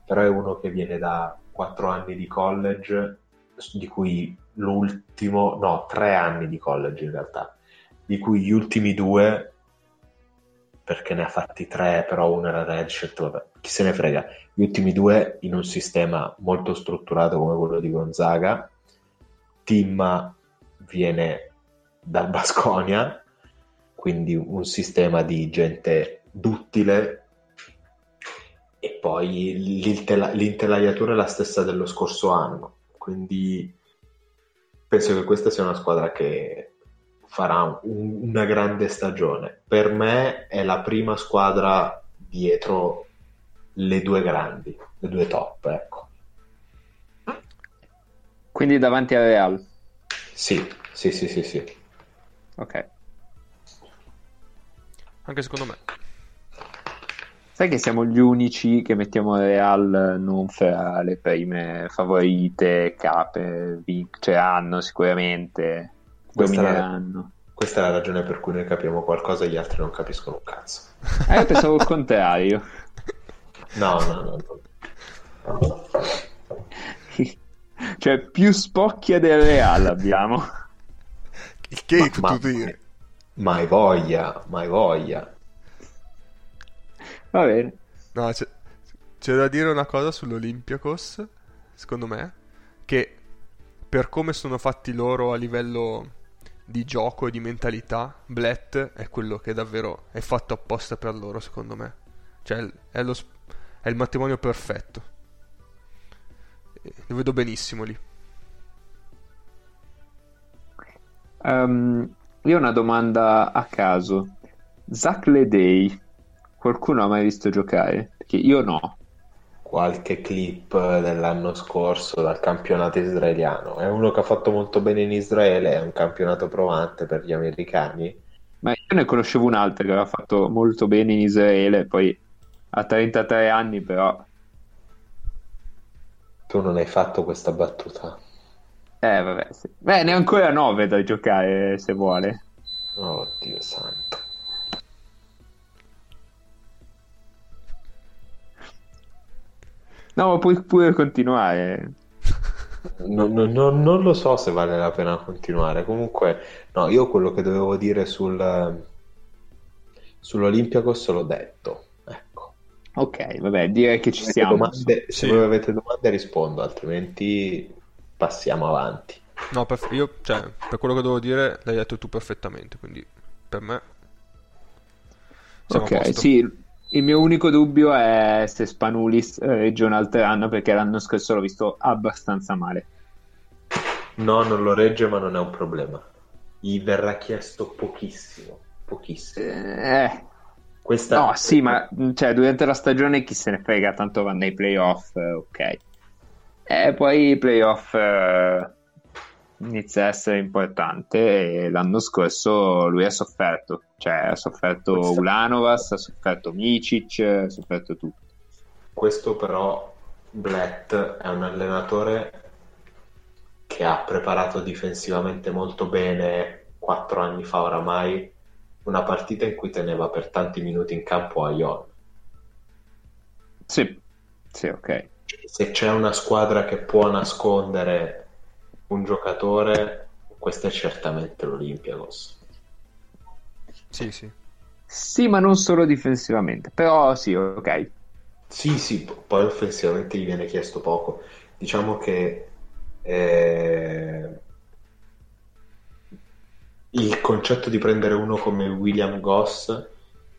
però è uno che viene da 4 anni di college, di cui l'ultimo, no, 3 anni di college in realtà, di cui gli ultimi due, perché ne ha fatti tre, però uno era redshirt, vabbè, chi se ne frega, gli ultimi due in un sistema molto strutturato come quello di Gonzaga, Timma viene dal Basconia, quindi un sistema di gente duttile e poi l'intela- l'intelaiatura è la stessa dello scorso anno, quindi penso che questa sia una squadra che farà un- una grande stagione. Per me è la prima squadra dietro le due grandi, le due top, ecco. Quindi davanti al Real. Sì, sì, sì, sì, sì. Ok. Anche secondo me. Sai che siamo gli unici che mettiamo Real non fra le prime favorite, cape, vinceranno sicuramente, Questa è la- domineranno. Questa è la ragione per cui noi capiamo qualcosa e gli altri non capiscono un cazzo. Eh, io pensavo il contrario. No, no, no. no. cioè, più spocchia del Real abbiamo. Il che Ma- tu ma- dire. Mai voglia, mai voglia. Va bene. No, c'è, c'è da dire una cosa sull'Olympiakos, secondo me, che per come sono fatti loro a livello di gioco e di mentalità, Blatt è quello che davvero è fatto apposta per loro, secondo me. Cioè, è, lo è il matrimonio perfetto. Lo vedo benissimo lì. Ehm, io ho una domanda a caso. Zach Ledey, qualcuno ha mai visto giocare? Perché io no. Qualche clip dell'anno scorso dal campionato israeliano. È uno che ha fatto molto bene in Israele, è un campionato provante per gli americani. Ma io ne conoscevo un altro che aveva fatto molto bene in Israele, poi ha 33 anni, però... Tu non hai fatto questa battuta. Eh, vabbè, sì. Beh, ne ha ancora 9 da giocare, se vuole. Oh Dio santo. No, ma puoi pure continuare. Non, non- non- non lo so se vale la pena continuare. Comunque, no, io quello che dovevo dire sul, sull'Olympiakos l'ho detto. Ecco. Ok, vabbè, direi che ci Avete siamo. domande- se Sì. voi avete domande rispondo, altrimenti passiamo avanti. No, per, io, cioè, per quello che devo dire, l'hai detto tu perfettamente, quindi per me siamo a Ok, posto. sì, il mio unico dubbio è se Spanulis eh, regge un altro anno, perché l'anno scorso l'ho visto abbastanza male. No, non lo regge, ma non è un problema. Gli verrà chiesto pochissimo, pochissimo. Eh, Questa, no, sì, ma cioè, durante la stagione chi se ne frega, tanto va nei playoff, eh, ok. E poi i playoff eh, inizia a essere importante e l'anno scorso lui ha sofferto, cioè ha sofferto Ulanovas, ha sofferto Micic, ha sofferto tutto. Questo però, Blatt è un allenatore che ha preparato difensivamente molto bene quattro anni fa oramai una partita in cui teneva per tanti minuti in campo a Ion. Sì, sì, ok. Se c'è una squadra che può nascondere un giocatore, questa è certamente l'Olympiakos. Sì, sì. Sì, ma non solo difensivamente, però sì, ok. Sì, sì, poi offensivamente gli viene chiesto poco. Diciamo che eh, il concetto di prendere uno come William Goss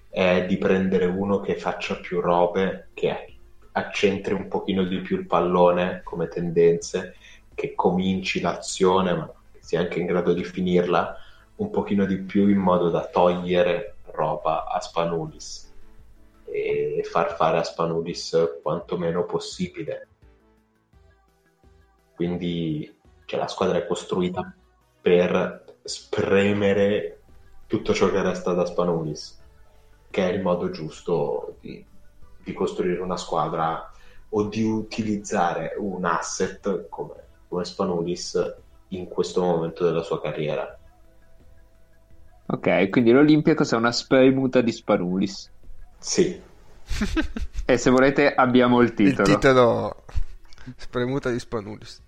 è di prendere uno che faccia più robe, che accentri un pochino di più il pallone come tendenze, che cominci l'azione, ma che sia anche in grado di finirla un pochino di più in modo da togliere roba a Spanulis e far fare a Spanulis quanto meno possibile. Quindi cioè, la squadra è costruita per spremere tutto ciò che resta da Spanulis, che è il modo giusto di, di costruire una squadra o di utilizzare un asset come, come Spanulis in questo momento della sua carriera. Ok, quindi l'Olympiacos è una spremuta di Spanulis. Sì, E se volete abbiamo il Il titolo. titolo spremuta di Spanulis.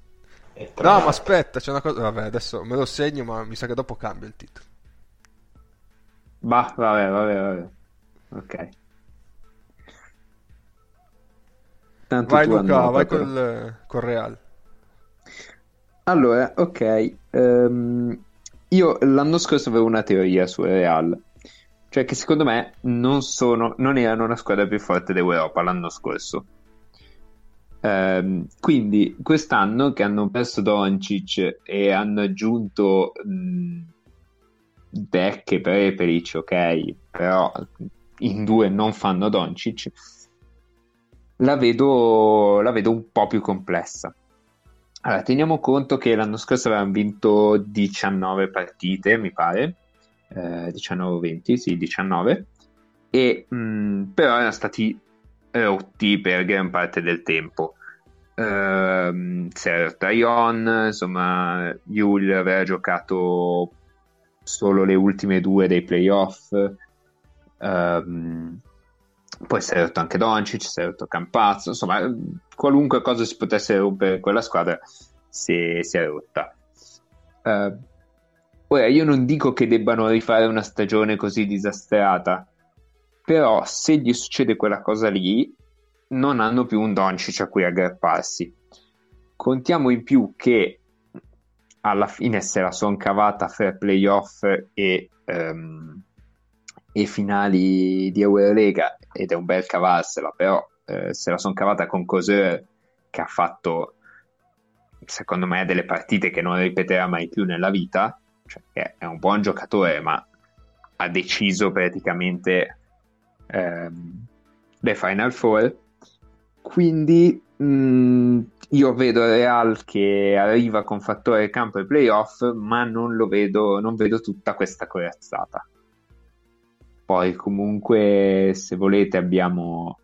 No, ma aspetta, c'è una cosa. Vabbè, adesso me lo segno, ma mi sa che dopo cambia il titolo. Bah, vabbè, vabbè, vabbè. Ok. Tanto Vai Luca, vai col, col Real. Allora, ok. ehm, io l'anno scorso avevo una teoria su Real, cioè che secondo me non sono, non erano una squadra più forte d'Europa l'anno scorso. Ehm, quindi quest'anno che hanno perso Doncic e hanno aggiunto mh, Beck e Prepelic, ok, però in due non fanno Doncic, la vedo, la vedo un po' più complessa. Allora, teniamo conto che l'anno scorso avevano vinto 19 partite, mi pare, eh, 19-20, sì, 19, e mh, però erano stati rotti per gran parte del tempo. Ehm, si era rotta Ion, insomma, Yul aveva giocato solo le ultime due dei playoff. Ehm, poi si è rotto anche Doncic, si è rotto Campazzo, insomma, qualunque cosa si potesse rompere quella squadra si, si è rotta. Eh, ora, io non dico che debbano rifare una stagione così disastrata, però se gli succede quella cosa lì, non hanno più un Doncic a cui aggrapparsi. Contiamo in più che alla fine se la son cavata fra playoff e, ehm, e finali di Eurolega ed è un bel cavarsela, però eh, se la son cavata con Coser che ha fatto secondo me delle partite che non ripeterà mai più nella vita, cioè che è un buon giocatore ma ha deciso praticamente ehm, le Final Four quindi mh, io vedo Real che arriva con fattore campo e playoff, ma non lo vedo, non vedo tutta questa corazzata. Poi comunque, se volete, abbiamo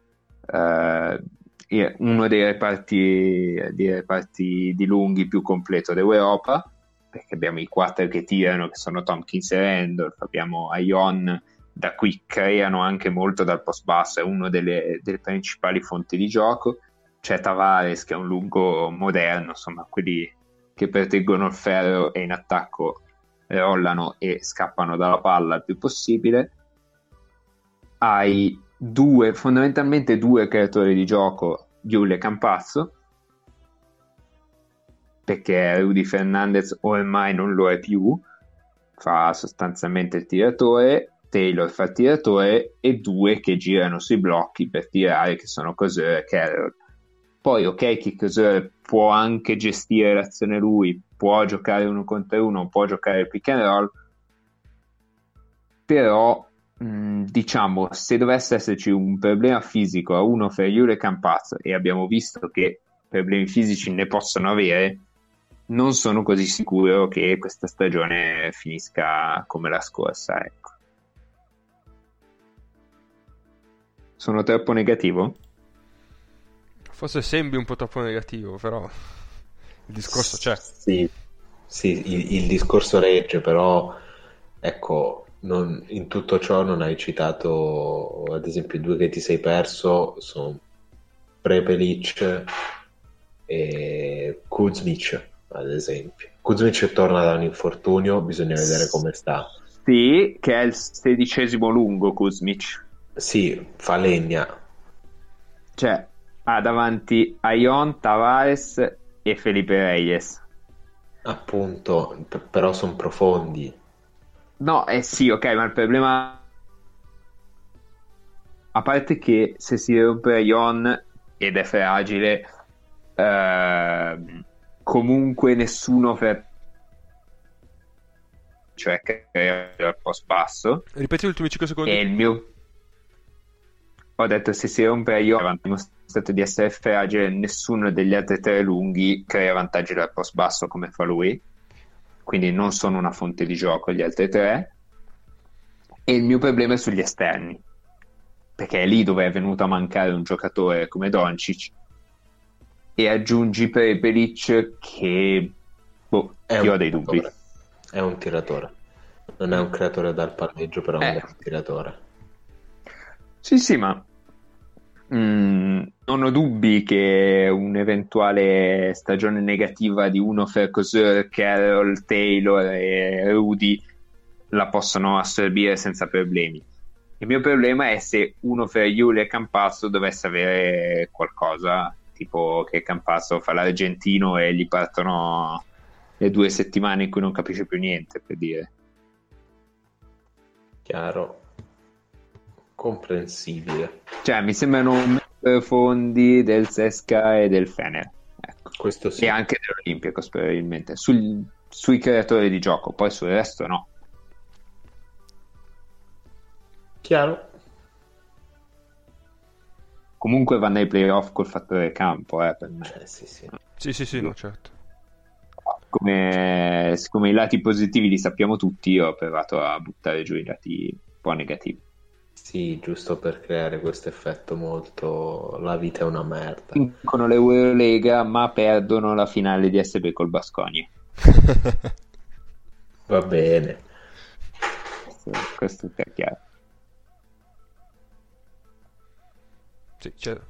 eh, uno dei reparti, dei reparti di lunghi più completo d'Europa, perché abbiamo i quattro che tirano, che sono Tompkins e Randolph, abbiamo Ion da cui creano anche molto dal post basso, è una delle, delle, principali fonti di gioco. C'è Tavares che è un lungo moderno, insomma, quelli che proteggono il ferro e in attacco rollano e scappano dalla palla il più possibile. Hai due, fondamentalmente due creatori di gioco, Giule e Campazzo, perché Rudy Fernandez ormai non lo è più, fa sostanzialmente il tiratore, Taylor fa il tiratore e due che girano sui blocchi per tirare che sono Coseur e Carroll. Poi ok che Coseur può anche gestire l'azione lui può giocare uno contro uno può giocare il pick and roll però mh, diciamo se dovesse esserci un problema fisico a uno fra Yuri e Campazzo e abbiamo visto che problemi fisici ne possono avere non sono così sicuro che questa stagione finisca come la scorsa ecco Sono troppo negativo? Forse sembri un po' troppo negativo, però il discorso c'è. Sì, sì il, il discorso regge, però ecco, non, in tutto ciò non hai citato, ad esempio, i due che ti sei perso sono Prepelic e Kuzmic, ad esempio. Kuzmic torna da un infortunio, bisogna vedere come sta. Sì, che è il sedicesimo lungo Kuzmic. Sì, fa legna. Cioè, ha davanti Ion, Tavares e Felipe Reyes. Appunto, però sono profondi. No, eh sì, ok, ma il problema... A parte che se si rompe Ion ed è fragile, eh, comunque nessuno fra... cioè che è al post basso. Ripeti gli ultimi 5 secondi. E il mio ho detto se si rompe io ho dimostrato di essere fragile nessuno degli altri tre lunghi crea vantaggi dal post basso come fa lui quindi non sono una fonte di gioco gli altri tre e il mio problema è sugli esterni perché è lì dove è venuto a mancare un giocatore come Doncic e aggiungi Prepelic che boh, È io ho dei dubbi tiratore. È un tiratore. Non è un creatore dal palleggio, però Eh. è un tiratore. Sì, sì, ma mm, non ho dubbi che un'eventuale stagione negativa di uno fra Coseur, Carroll, Taylor e Rudy la possono assorbire senza problemi. Il mio problema è se uno fra Iule e Campasso dovesse avere qualcosa, tipo che Campasso fa l'argentino e gli partono le due settimane in cui non capisce più niente, per dire. Chiaro. Comprensibile. Cioè, mi sembrano fondi del Sesca e del Fener. Ecco. Questo sì. E anche dell'Olympiacos, probabilmente. Sul- sui creatori di gioco, poi sul resto no. Chiaro. Comunque vanno ai playoff col fattore campo, eh, per me. Eh, sì, sì. Sì, sì, sì, no, certo. Come, siccome i lati positivi li sappiamo tutti, io ho provato a buttare giù i lati un po' negativi. Sì, giusto per creare questo effetto molto... La vita è una merda. Vincono l'Eurolega, ma perdono la finale di SB col Basconia. (laughs) Va bene. Questo, questo è chiaro. Sì, cioè,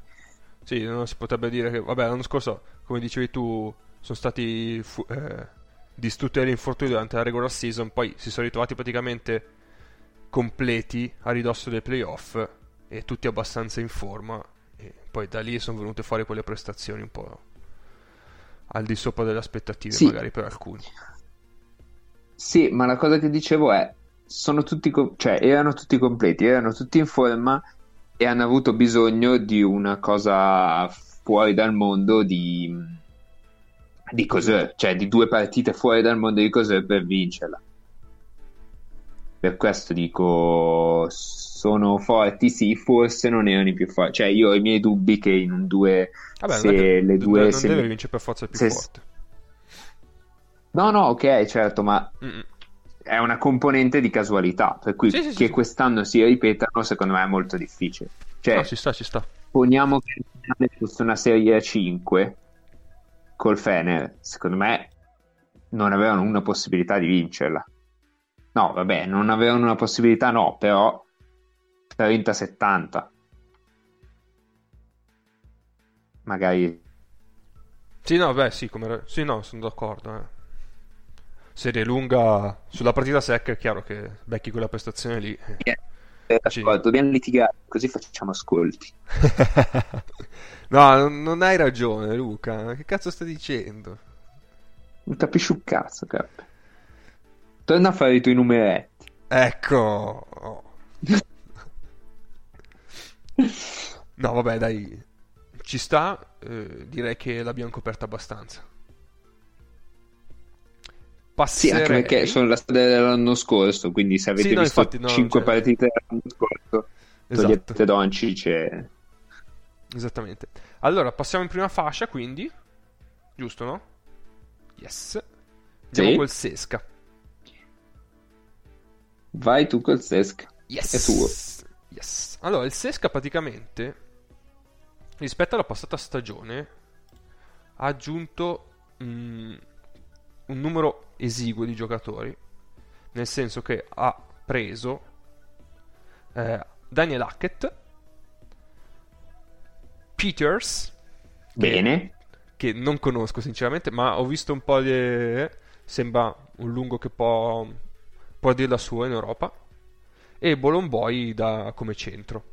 sì, non si potrebbe dire che, vabbè, l'anno scorso, come dicevi tu, sono stati fu- eh, distrutti dagli infortuni durante la regular season, poi si sono ritrovati praticamente completi a ridosso dei playoff e tutti abbastanza in forma e poi da lì sono venute fuori quelle prestazioni un po' al di sopra delle aspettative Sì. magari per alcuni. Sì, ma la cosa che dicevo è, sono tutti, co- cioè, erano tutti completi, erano tutti in forma e hanno avuto bisogno di una cosa fuori dal mondo di, di Cos'è, cioè di due partite fuori dal mondo di Cos'è per vincerla. Per questo dico, sono forti, sì, forse non erano i più forti. Cioè, io ho i miei dubbi che in un due, Vabbè, se che- le due non semi- deve vincere per forza più se- forte. No, no, ok, certo, ma Mm-mm. è una componente di casualità, per cui Sì, sì, sì, che sì. quest'anno si ripetano, secondo me è molto difficile. Cioè, No, ci sta, ci sta. poniamo che il finale fosse una serie a 5 col Fener, secondo me non avevano una possibilità di vincerla. No, vabbè, non avevano una possibilità, no, però 30-70. Magari Sì, no, beh, sì, come... sì, no, sono d'accordo. eh. Serie lunga sulla partita secca è chiaro che becchi quella prestazione lì. eh. eh, Sì. ascolta, dobbiamo litigare, così facciamo ascolti. (laughs) no, non- non hai ragione, Luca. Che cazzo stai dicendo? Non capisci un cazzo, cap. Torna a fare i tuoi numeretti. Ecco. (laughs) No, vabbè, dai. Ci sta. eh, direi che l'abbiamo coperta abbastanza. Sì, anche Passerei... perché sono la storia dell'anno scorso, quindi se avete Sì, no, visto infatti, no, 5 cioè- partite dell'anno scorso, Esatto. togliete Doncic e... Esattamente. Allora, passiamo in prima fascia, quindi. Giusto, no? Yes. Andiamo Sì. col Sesca. Vai tu col Sesc. Yes. È tuo. Yes. Allora, il Sesca praticamente, rispetto alla passata stagione, ha aggiunto mm, un numero esiguo di giocatori, nel senso che ha preso eh, Daniel Hackett, Peters, che- Bene. che non conosco sinceramente, ma ho visto un po' di... sembra un lungo che può, può dire la sua in Europa, e Bolomboy da, come centro.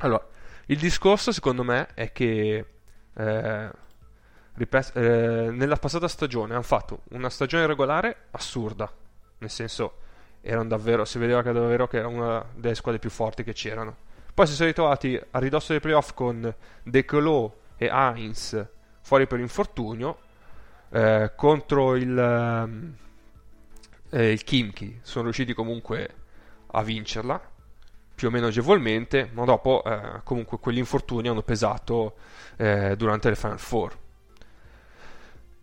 Allora, il discorso secondo me è che eh, ripet- eh, nella passata stagione hanno fatto una stagione regolare assurda, nel senso erano davvero, si vedeva che davvero che era una delle squadre più forti che c'erano. Poi si sono ritrovati a ridosso dei playoff con De Colo e Heinz fuori per infortunio eh, contro il, ehm, eh, il Kimchi sono riusciti comunque a vincerla più o meno agevolmente ma dopo eh, comunque quegli infortuni hanno pesato eh, durante le Final Four.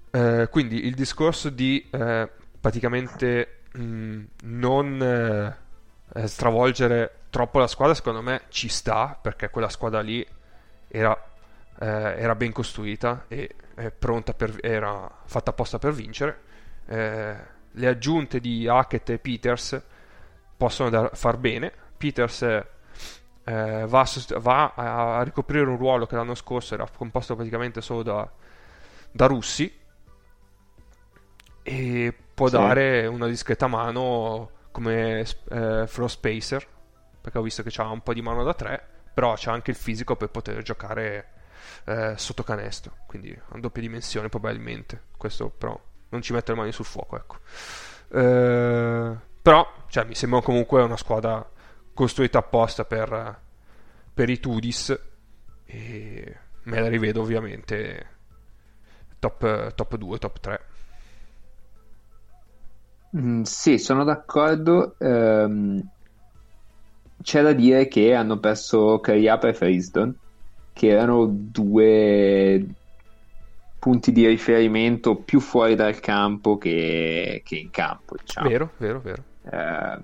Eh, quindi il discorso di eh, praticamente mh, non eh, stravolgere troppo la squadra secondo me ci sta perché quella squadra lì era, eh, era ben costruita e pronta per, era fatta apposta per vincere le aggiunte di Hackett e Peters possono dar- far bene Peters eh, va, a, sost- va a ricoprire un ruolo che l'anno scorso era composto praticamente solo da, da russi e può Sì. dare una discreta mano come eh, floor spacer, perché ho visto che ha un po' di mano da 3, però c'ha anche il fisico per poter giocare eh, sotto canestro, quindi a doppia dimensione probabilmente. Questo però non ci mette le mani sul fuoco, ecco. Eh, però cioè, mi sembra comunque una squadra costruita apposta per, per i Tudis e me la rivedo ovviamente top, top 2, top 3. Mm, sì, sono d'accordo. Ehm, c'è da dire che hanno perso Cariapa e Freeston, che erano due punti di riferimento più fuori dal campo che, che in campo, diciamo. Vero, vero, vero. Eh,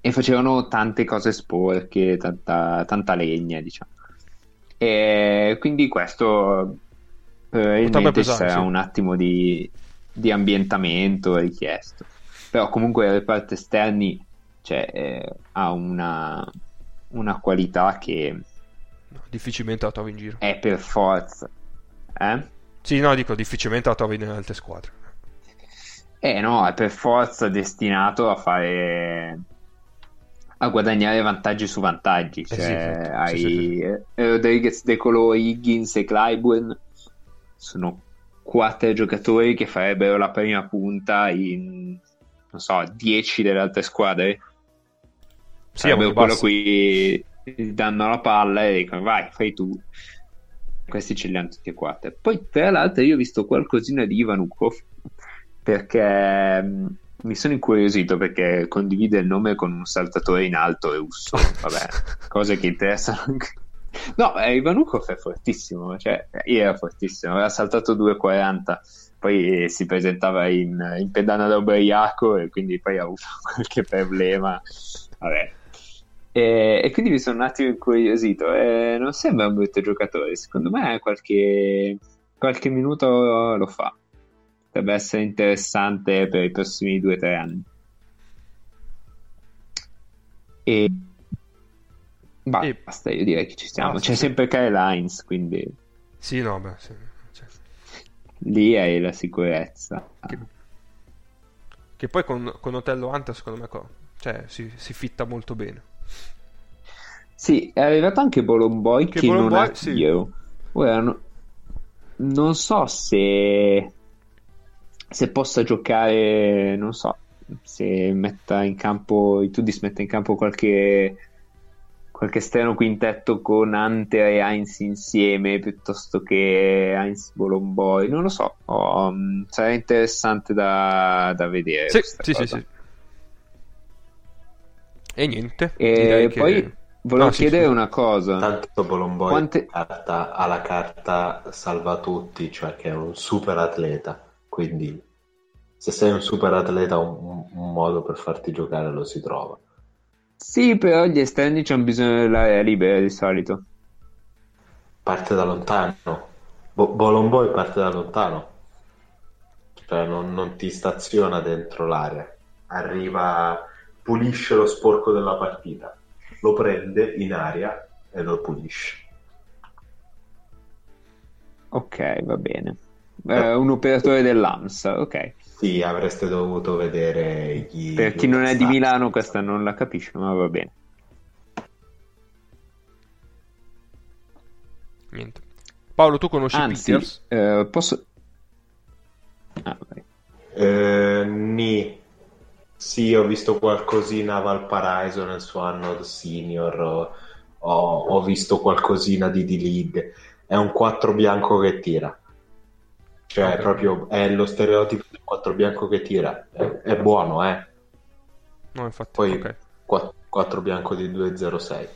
e facevano tante cose sporche, tanta, tanta legna, diciamo. E quindi questo probabilmente sarà un attimo di, di, ambientamento richiesto. Però comunque i reparti esterni cioè, eh, ha una, una qualità che difficilmente la trovi in giro. È per forza. Eh? Sì, no, dico difficilmente la trovi nelle altre squadre. Eh no, è per forza destinato a fare a guadagnare vantaggi su vantaggi. Cioè, eh sì, certo. hai sì, sì, Rodriguez, De Colo, Higgins e Clyburn sono quattro giocatori che farebbero la prima punta in non so, 10 delle altre squadre. Sì, Sarebbero quello a cui danno la palla e dicono vai, fai tu questi ce li hanno tutti e quattro. Poi, tra l'altro, io ho visto qualcosina di Ivan Ukov perché mh, mi sono incuriosito perché condivide il nome con un saltatore in alto russo. Vabbè, (laughs) cose che interessano anche. No, eh, Ivan Ukov è fortissimo, cioè, era fortissimo, aveva saltato 2,40, poi si presentava in, in pedana da ubriaco e quindi poi ha avuto (laughs) qualche problema. Vabbè, e, e, quindi mi sono un attimo incuriosito. E non sembra un brutto giocatore. Secondo me qualche, qualche minuto lo fa. Potrebbe essere interessante per i prossimi 2-3 anni. E e... basta, io direi che ci siamo. Ah, C'è sì. sempre Kyle Hines, quindi. Sì, no, beh, sì. Cioè... Lì hai la sicurezza. Che, che poi con, con Otello Hunter, secondo me, cioè, si, si fitta molto bene. Sì, è arrivato anche Bolomboy che, che Bolomboy, non ha sì. Ora, no, non so se, se possa giocare, non so, se metta in campo, i Tudis metta in campo qualche, qualche esterno quintetto con Hunter e Heinz insieme piuttosto che Heinz Bolomboy, non lo so, oh, sarà interessante da, da vedere. Sì, sì, sì, sì, E niente. E poi... Che Volevo no, chiedere sì, una cosa. Tanto Bolomboy Quante... carta, ha la carta salva tutti, cioè che è un super atleta. Quindi se sei un super atleta un, un modo per farti giocare lo si trova. Sì, però gli esterni hanno bisogno dell'area libera di solito. Parte da lontano. Bo- Bolomboy parte da lontano. Cioè non, non ti staziona dentro l'area. Arriva, pulisce lo sporco della partita lo prende in aria e lo pulisce. Ok, va bene. Eh, un operatore dell'AMSA, ok. Sì, avreste dovuto vedere gli... Per chi non è di Milano questa non la capisce, ma va bene. Niente. Paolo, tu conosci Anzi, Peters? Eh, posso... ho visto qualcosina a Valparaiso nel suo anno senior, ho, ho visto qualcosina di D-League. È un 4 bianco che tira. Cioè, okay. proprio è lo stereotipo del 4 bianco che tira. È, è buono, eh. No, infatti. Poi okay. 4, 4 bianco di 2,06.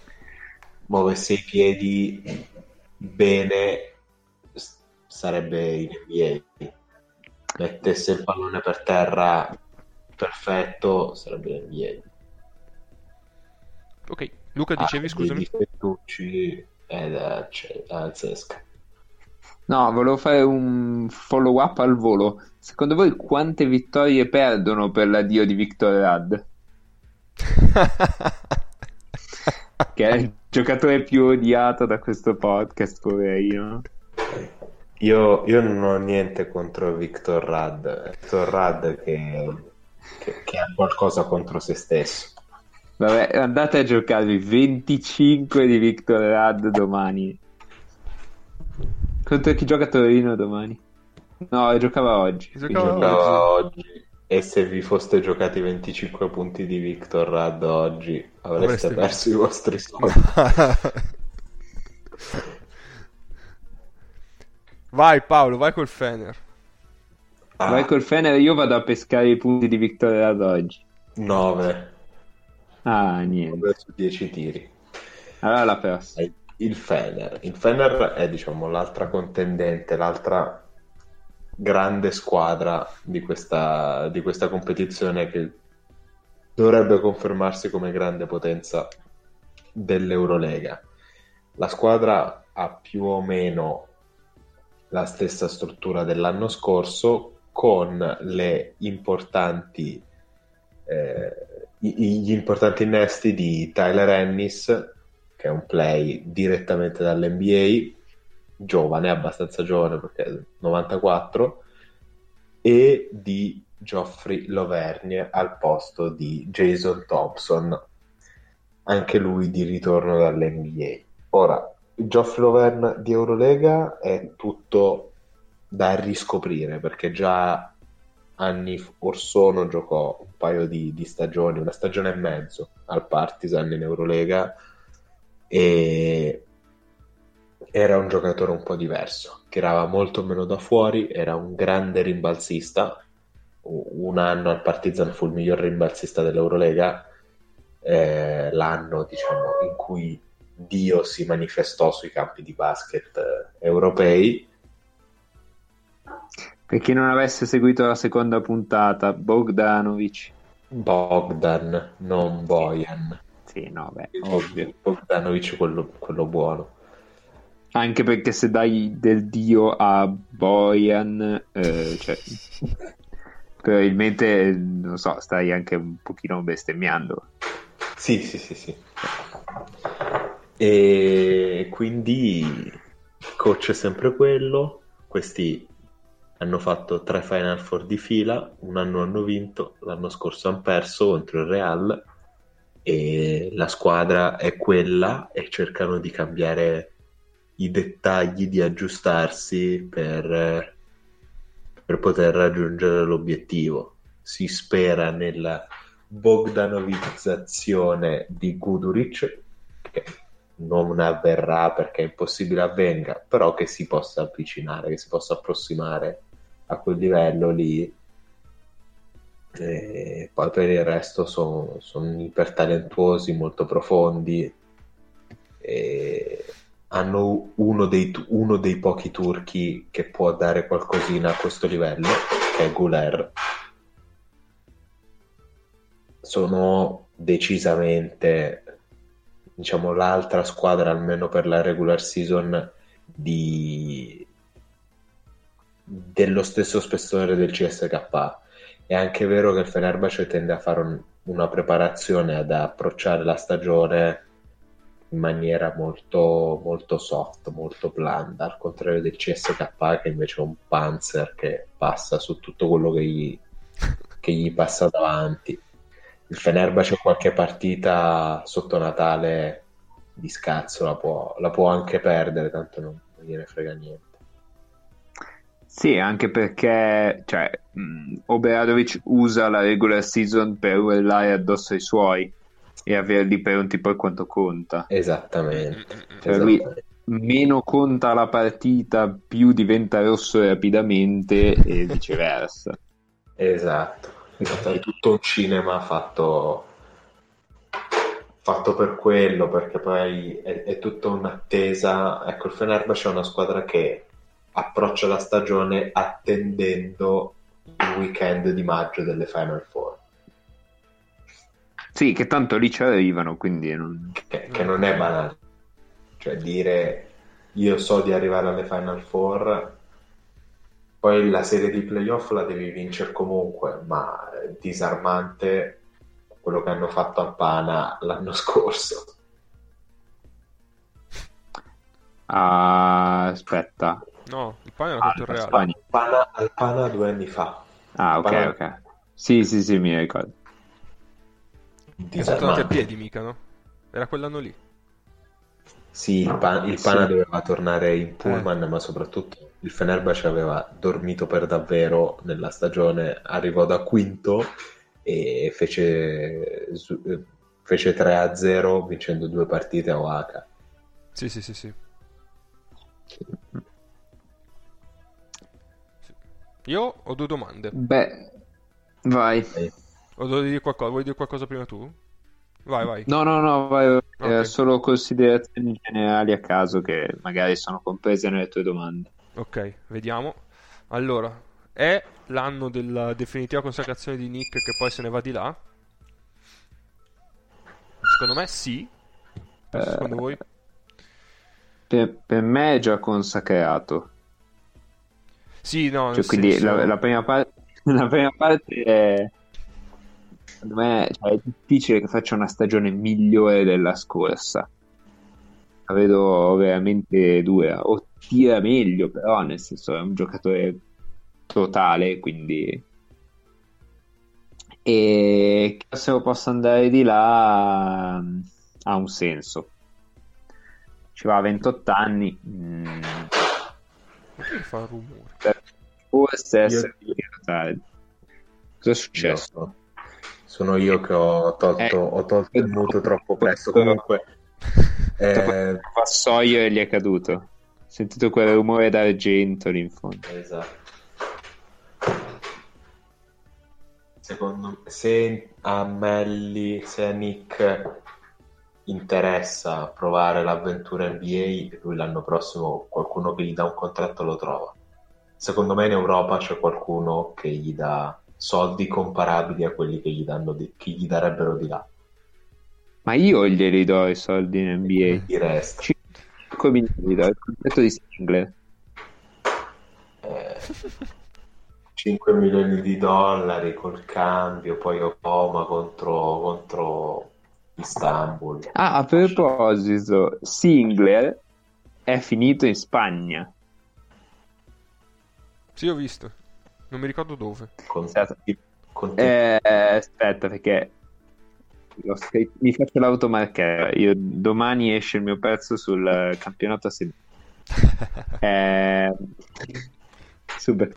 Muovesse i piedi bene, sarebbe in NBA. Mettesse il pallone per terra perfetto sarebbe NBA. Ok, Luca dicevi ah, scusami. Fettucci ed è Zesca. No, volevo fare un follow up al volo. Secondo voi quante vittorie perdono per l'addio di Victor Rad? (laughs) che è il giocatore più odiato da questo podcast, poverino. Io, io non ho niente contro Victor Rad. Victor Rad che che, che ha qualcosa contro se stesso. Vabbè, andate a giocarvi 25 di Victor Rad domani. Contro chi gioca a Torino domani? No, giocava oggi. Giocava Giocava oggi. E se vi foste giocati 25 punti di Victor Rad oggi, avreste, Avreste perso i vostri (laughs) soldi. vai Paolo, vai col Fener. Ah, Vai col Fener, io vado a pescare i punti di Victor Rad oggi. 9, Ah, niente. su 10 tiri. Allora la persa. Il Fener. Il Fener è diciamo l'altra contendente, l'altra grande squadra di questa, di questa competizione che dovrebbe confermarsi come grande potenza dell'Eurolega. La squadra ha più o meno la stessa struttura dell'anno scorso con le importanti eh, gli importanti innesti di Tyler Ennis che è un play direttamente dall'NBA giovane, abbastanza giovane perché è del 94 e di Geoffrey Lovergne al posto di Jason Thompson anche lui di ritorno dall'NBA ora Geoffrey Lovern di Eurolega è tutto da riscoprire perché già anni or sono giocò un paio di, di stagioni, una stagione e mezzo al Partizan in Eurolega e era un giocatore un po' diverso, tirava molto meno da fuori, era un grande rimbalzista, un anno al Partizan fu il miglior rimbalzista dell'Eurolega, eh, l'anno diciamo in cui Dio si manifestò sui campi di basket eh, europei. Per chi non avesse seguito la seconda puntata, Bogdanovic. Bogdan, non Bojan. Sì, no, beh, ovvio. Bogdanovic quello, quello buono. Anche perché se dai del dio a Bojan, eh, cioè, probabilmente, non so, stai anche un pochino bestemmiando. Sì, sì, sì, sì. E quindi il coach è sempre quello. Questi hanno fatto tre Final Four di fila, un anno hanno vinto, l'anno scorso hanno perso contro il Real e la squadra è quella e cercano di cambiare i dettagli, di aggiustarsi per, per poter raggiungere l'obiettivo. Si spera nella Bogdanovizzazione di Guduric, che non avverrà perché è impossibile avvenga, però che si possa avvicinare, che si possa approssimare a quel livello lì. E poi per il resto sono, sono ipertalentuosi, molto profondi. E hanno uno dei, uno dei pochi turchi che può dare qualcosina a questo livello, che è Guler. Sono decisamente diciamo l'altra squadra almeno per la regular season di dello stesso spessore del CSK è anche vero che il Fenerbahce tende a fare un- una preparazione ad approcciare la stagione in maniera molto, molto soft, molto blanda, al contrario del CSK che invece è un panzer che passa su tutto quello che gli, che gli passa davanti. Il Fenerbahce qualche partita sotto Natale di scazzo la può, la può anche perdere, tanto non, non gliene frega niente. Sì, anche perché cioè, mh, Obradovic usa la regular season per urlare addosso ai suoi e averli pronti poi quanto conta. Esattamente. Cioè, lui esattamente. meno conta la partita, più diventa rosso rapidamente e viceversa. Esatto, (laughs) esatto, è tutto un cinema fatto, fatto per quello, perché poi è, è tutta un'attesa. Ecco, il Fenerbahce è una squadra che approccia la stagione attendendo il weekend di maggio delle Final Four, Sì, che tanto lì ci arrivano, quindi non... che, che non è banale. Cioè dire io so di arrivare alle Final Four, poi la serie di playoff la devi vincere comunque, ma è disarmante quello che hanno fatto a Pana l'anno scorso. Ah, aspetta. No, il pane era Ah, contro il Real. Spagna. Pana, al Pana due anni fa. Ah, ok, Pana- ok. Sì, sì, sì, mi ricordo. Che sono tornati a piedi mica, no? Era quell'anno lì. Sì, il, Pa- il Sì. Pana doveva tornare in pullman, ma soprattutto il Fenerbahce aveva dormito per davvero nella stagione, arrivò da quinto e fece, eh, fece 3-0 vincendo due partite a Oaxaca. Sì, sì, sì, sì. Io ho due domande. Beh, vai. O devo dire qualcosa? Vuoi dire qualcosa prima tu? Vai, vai. No, no, no, vai. eh, Ok. solo considerazioni generali a caso che magari sono comprese nelle tue domande. Ok, vediamo. Allora, è l'anno della definitiva consacrazione di Nick che poi se ne va di là? Secondo me sì. Eh, Secondo voi? Per, per me è già consacrato. Sì, no, Cioè, quindi senso- la, la prima parte, (laughs) la prima parte è, secondo me, cioè, è difficile che faccia una stagione migliore della scorsa. La vedo veramente dura. O tira meglio, però, nel senso è un giocatore totale, quindi... E se lo possa andare di là ha un senso. Ci va a 28 anni. mm, Perché fa rumore? Io- essere. Cosa è successo? Io- sono io che ho tolto, Eh, ho tolto il muto troppo presto. Comunque, (laughs) eh, Il vassoio e gli è caduto. Ho sentito quel rumore d'argento lì in fondo. Esatto. Secondo me, se a Melli, se a Nick interessa provare l'avventura NBA, lui l'anno prossimo qualcuno che gli dà un contratto lo trova. Secondo me in Europa c'è qualcuno che gli dà soldi comparabili a quelli che gli, danno di- che gli darebbero di là. Ma io glieli do i soldi in NBA. Di resto. 5 milioni gli do il contratto di Singler. Eh, 5 milioni di dollari col cambio, poi Oklahoma contro, contro Istanbul. Ah, a proposito, Singler è finito in Spagna. Sì, ho visto. Non mi ricordo dove. Con, con- Eh, aspetta, perché scritto- mi faccio l'automarchera. Io domani esce il mio pezzo sul campionato a Sevilla. (laughs) Eh, super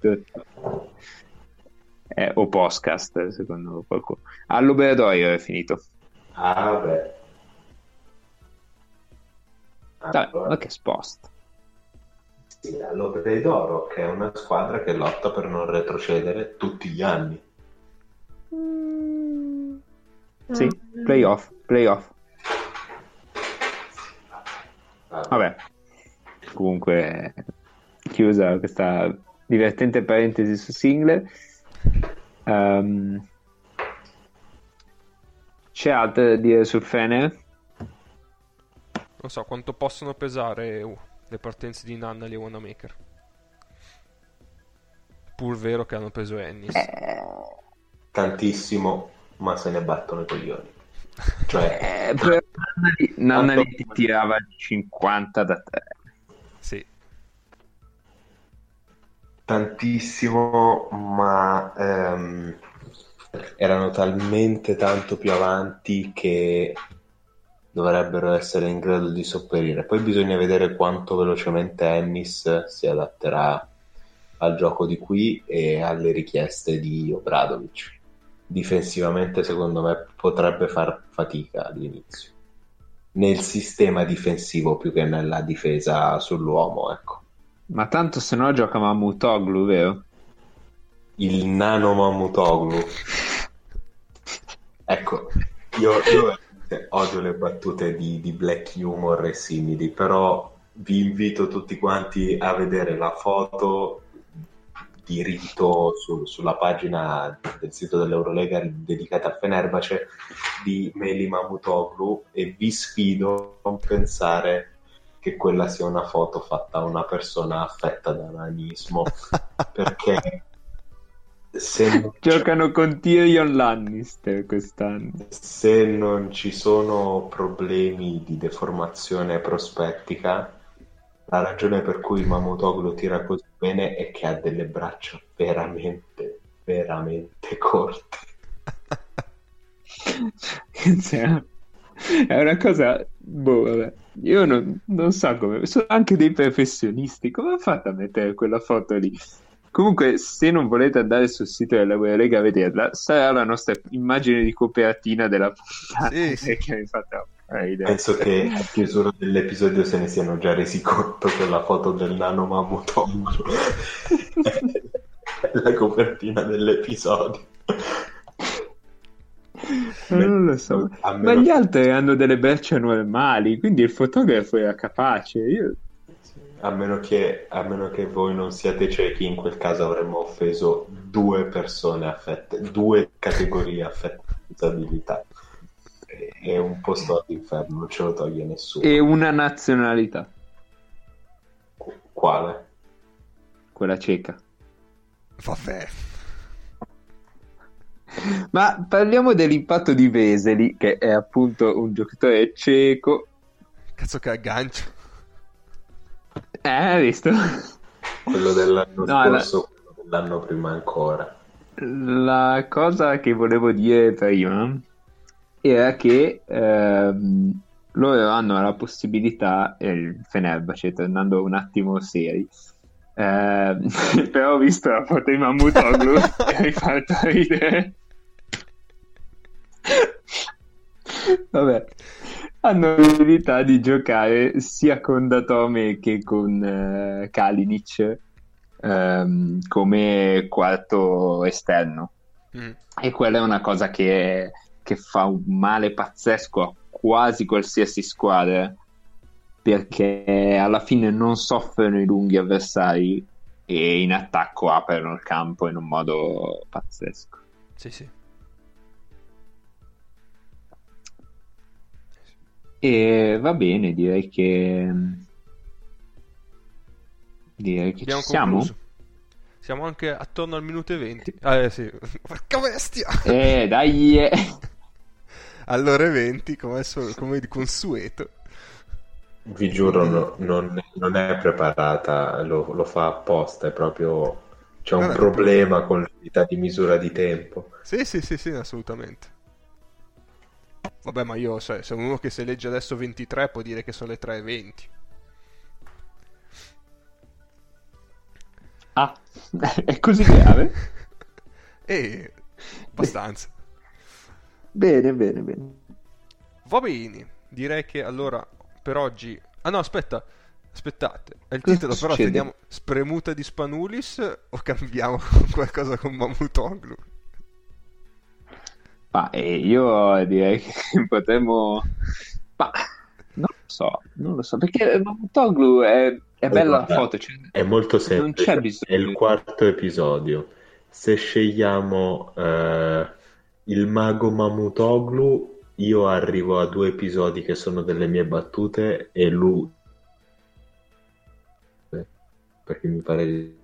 eh, o podcast secondo qualcuno all'Obradoiro è finito Ah, vabbè. Dai, ma che sposta. Sì, all'Opera d'Oro, che è una squadra che lotta per non retrocedere tutti gli anni. sì, playoff playoff. Vabbè. Comunque chiusa questa divertente parentesi su Singler Ehm, c'è altro da dire sul Fener? Non so quanto possono pesare uh, le partenze di Nannali e Wanamaker. Pur vero che hanno preso Ennis. Tantissimo, ma se ne battono i coglioni. (laughs) Cioè, Eh, però Nannali Tanto- ti tirava 50 da 3 Sì. tantissimo, ma ehm, erano talmente tanto più avanti che dovrebbero essere in grado di sopperire. Poi bisogna vedere quanto velocemente Ennis si adatterà al gioco di qui e alle richieste di Obradovic. Difensivamente, secondo me, potrebbe far fatica all'inizio. Nel sistema difensivo più che nella difesa sull'uomo, ecco. Ma tanto se no gioca Mamutoglu, vero? Il nano Mamutoglu. Ecco, io, io odio le battute di, di black humor e simili, però vi invito tutti quanti a vedere la foto di rito su- sulla pagina del sito dell'Eurolega dedicata a Fenerbahce di Meli Mamutoglu e vi sfido a non pensare che quella sia una foto fatta a una persona affetta da nanismo (laughs) perché se (laughs) Giocano con Tyrion Lannister quest'anno. se non ci sono problemi di deformazione prospettica, la ragione per cui Mamutoglu tira così bene è che ha delle braccia veramente, veramente corte. (laughs) Cioè, è una cosa, boh, vabbè. Io non, non so come, sono anche dei professionisti, come ha fatto a mettere quella foto lì? Comunque, se non volete andare sul sito della Web Lega a vederla, sarà la nostra immagine di copertina della puntata. Sì, sì. (laughs) Che mi fa troppo ridere. Penso che a chiusura dell'episodio se ne siano già resi conto che la foto del nano Mamutong è la copertina dell'episodio. Ma non lo so. Ma gli altri hanno delle braccia normali, quindi il fotografo era capace. Io... A meno, che, a meno che voi non siate ciechi, in quel caso avremmo offeso due persone affette, due categorie (laughs) affette da disabilità. È un posto all'inferno, non ce lo toglie nessuno. E una nazionalità, Quale? quella cieca. Vabbè. Ma parliamo dell'impatto di Veseli, che è appunto un giocatore cieco. Cazzo che aggancio. Eh, hai visto? Quello dell'anno (laughs) No, la- scorso, quello dell'anno prima ancora. La cosa che volevo dire prima era che ehm, loro hanno la possibilità, e il Fenerbahce, tornando un attimo seri, ehm, (laughs) però ho visto la foto di Mamutoglu (laughs) e mi fa ridere. Vabbè, hanno la possibilità di giocare sia con Datome che con eh, Kalinic ehm, come quarto esterno. Mm. E quella è una cosa che, che fa un male pazzesco a quasi qualsiasi squadra perché alla fine non soffrono i lunghi avversari e in attacco aprono il campo in un modo pazzesco. Sì, sì. E va bene, direi che direi che Abbiamo ci siamo. concluso. Siamo anche attorno al minuto e 20. Ah, eh sì. (laughs) Porca bestia! Eh, dai. eh. (laughs) All'ora e 20, come, come di consueto. Vi giuro, no- non, non è preparata, lo, lo fa apposta, è proprio... C'è un problema con l'unità di misura di tempo. Sì, sì, sì, sì, assolutamente. Vabbè, ma io, cioè, se uno che se legge adesso 23 può dire che sono le 3.20. Ah, (laughs) è così grave? (laughs) E abbastanza. Bene, bene, bene. Va bene, direi che allora per oggi... Ah no, aspetta, aspettate. È il Cosa titolo, però teniamo Spremuta di Spanulis o cambiamo (laughs) qualcosa con Mamutoglu? Ma eh, io direi che (laughs) potremmo... Ma non lo so, non lo so, perché Mamutoglu è, è bella la foto, cioè, È molto non semplice, c'è bisogno. è il quarto episodio. Se scegliamo eh, il mago Mamutoglu, io arrivo a due episodi che sono delle mie battute e lui... Perché mi pare di...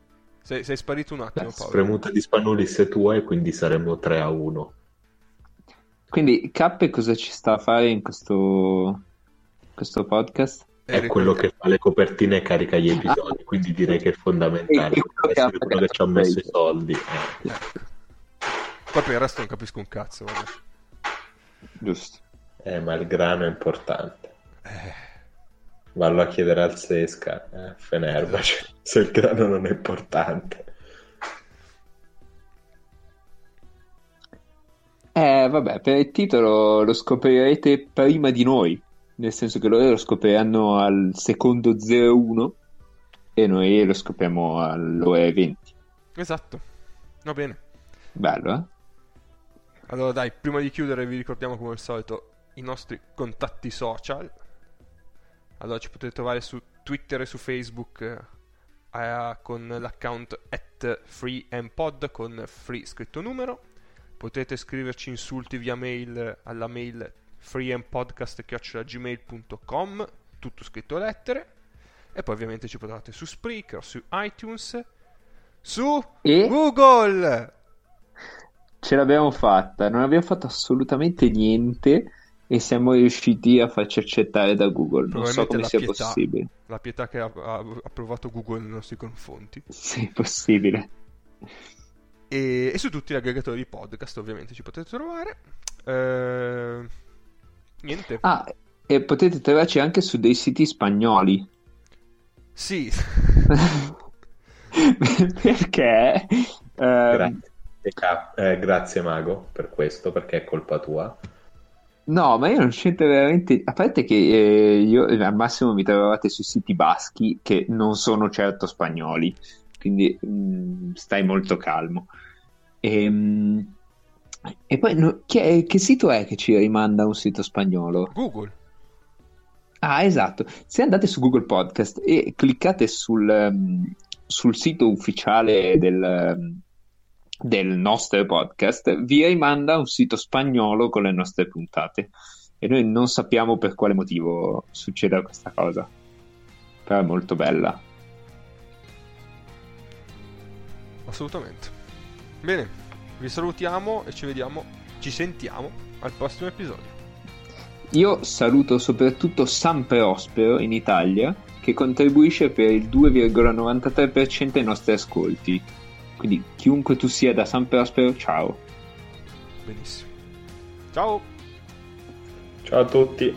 Sei, sei sparito un attimo, Paolo. Spremuta di Spanulis è tua e quindi saremmo 3 a 1. Quindi K cosa ci sta a fare in questo, questo podcast? Eh, È quello che fa le copertine e carica gli episodi, quindi direi che è fondamentale. E quello che quello che ci ha messo i soldi. eh. Poi per il resto non capisco un cazzo, vabbè. Giusto. Eh, ma il grano è importante. Vallo a chiedere al Sesca, eh, Fenerbahce, se il grano non è importante. Eh, vabbè, per il titolo lo scoprirete prima di noi, nel senso che loro lo scopriranno al secondo 01 e noi lo scopriamo all'ora 20. Esatto. Va bene. Bello, eh? Allora dai, prima di chiudere vi ricordiamo come al solito i nostri contatti social. Allora ci potete trovare su Twitter e su Facebook eh, con l'account at freempod con free scritto numero. Potete scriverci insulti via mail alla mail freempodcast.gmail.com tutto scritto a lettere. E poi ovviamente ci potete su Spreaker, su iTunes, su E Google! ce l'abbiamo fatta, non abbiamo fatto assolutamente niente e siamo riusciti a farci accettare da Google. Non so come sia pietà. possibile. La pietà che ha, ha- ha provato Google nei nostri confronti. Sì, possibile. E, e su tutti gli aggregatori di podcast ovviamente ci potete trovare. Eh, niente. Ah, e potete trovarci anche su dei siti spagnoli. Sì. (laughs) Perché? Grazie, eh, grazie Mago per questo, perché è colpa tua. No, ma io non c'entro veramente. A parte che eh, io al massimo mi trovate sui siti baschi che non sono certo spagnoli, quindi mm, stai molto calmo. E, e poi no, chi è- che sito è che ci rimanda un sito spagnolo? Google. Ah, esatto. Se andate su Google Podcast e cliccate sul, ehm, sul sito ufficiale del, ehm, del nostro podcast, vi rimanda un sito spagnolo con le nostre puntate. E noi non sappiamo per quale motivo succeda questa cosa. Però è molto bella. Assolutamente. Bene, vi salutiamo e ci vediamo, ci sentiamo al prossimo episodio. Io saluto soprattutto San Prospero in Italia, che contribuisce per il 2,93% ai nostri ascolti. Quindi chiunque tu sia da San Prospero, ciao. Benissimo. Ciao! Ciao a tutti.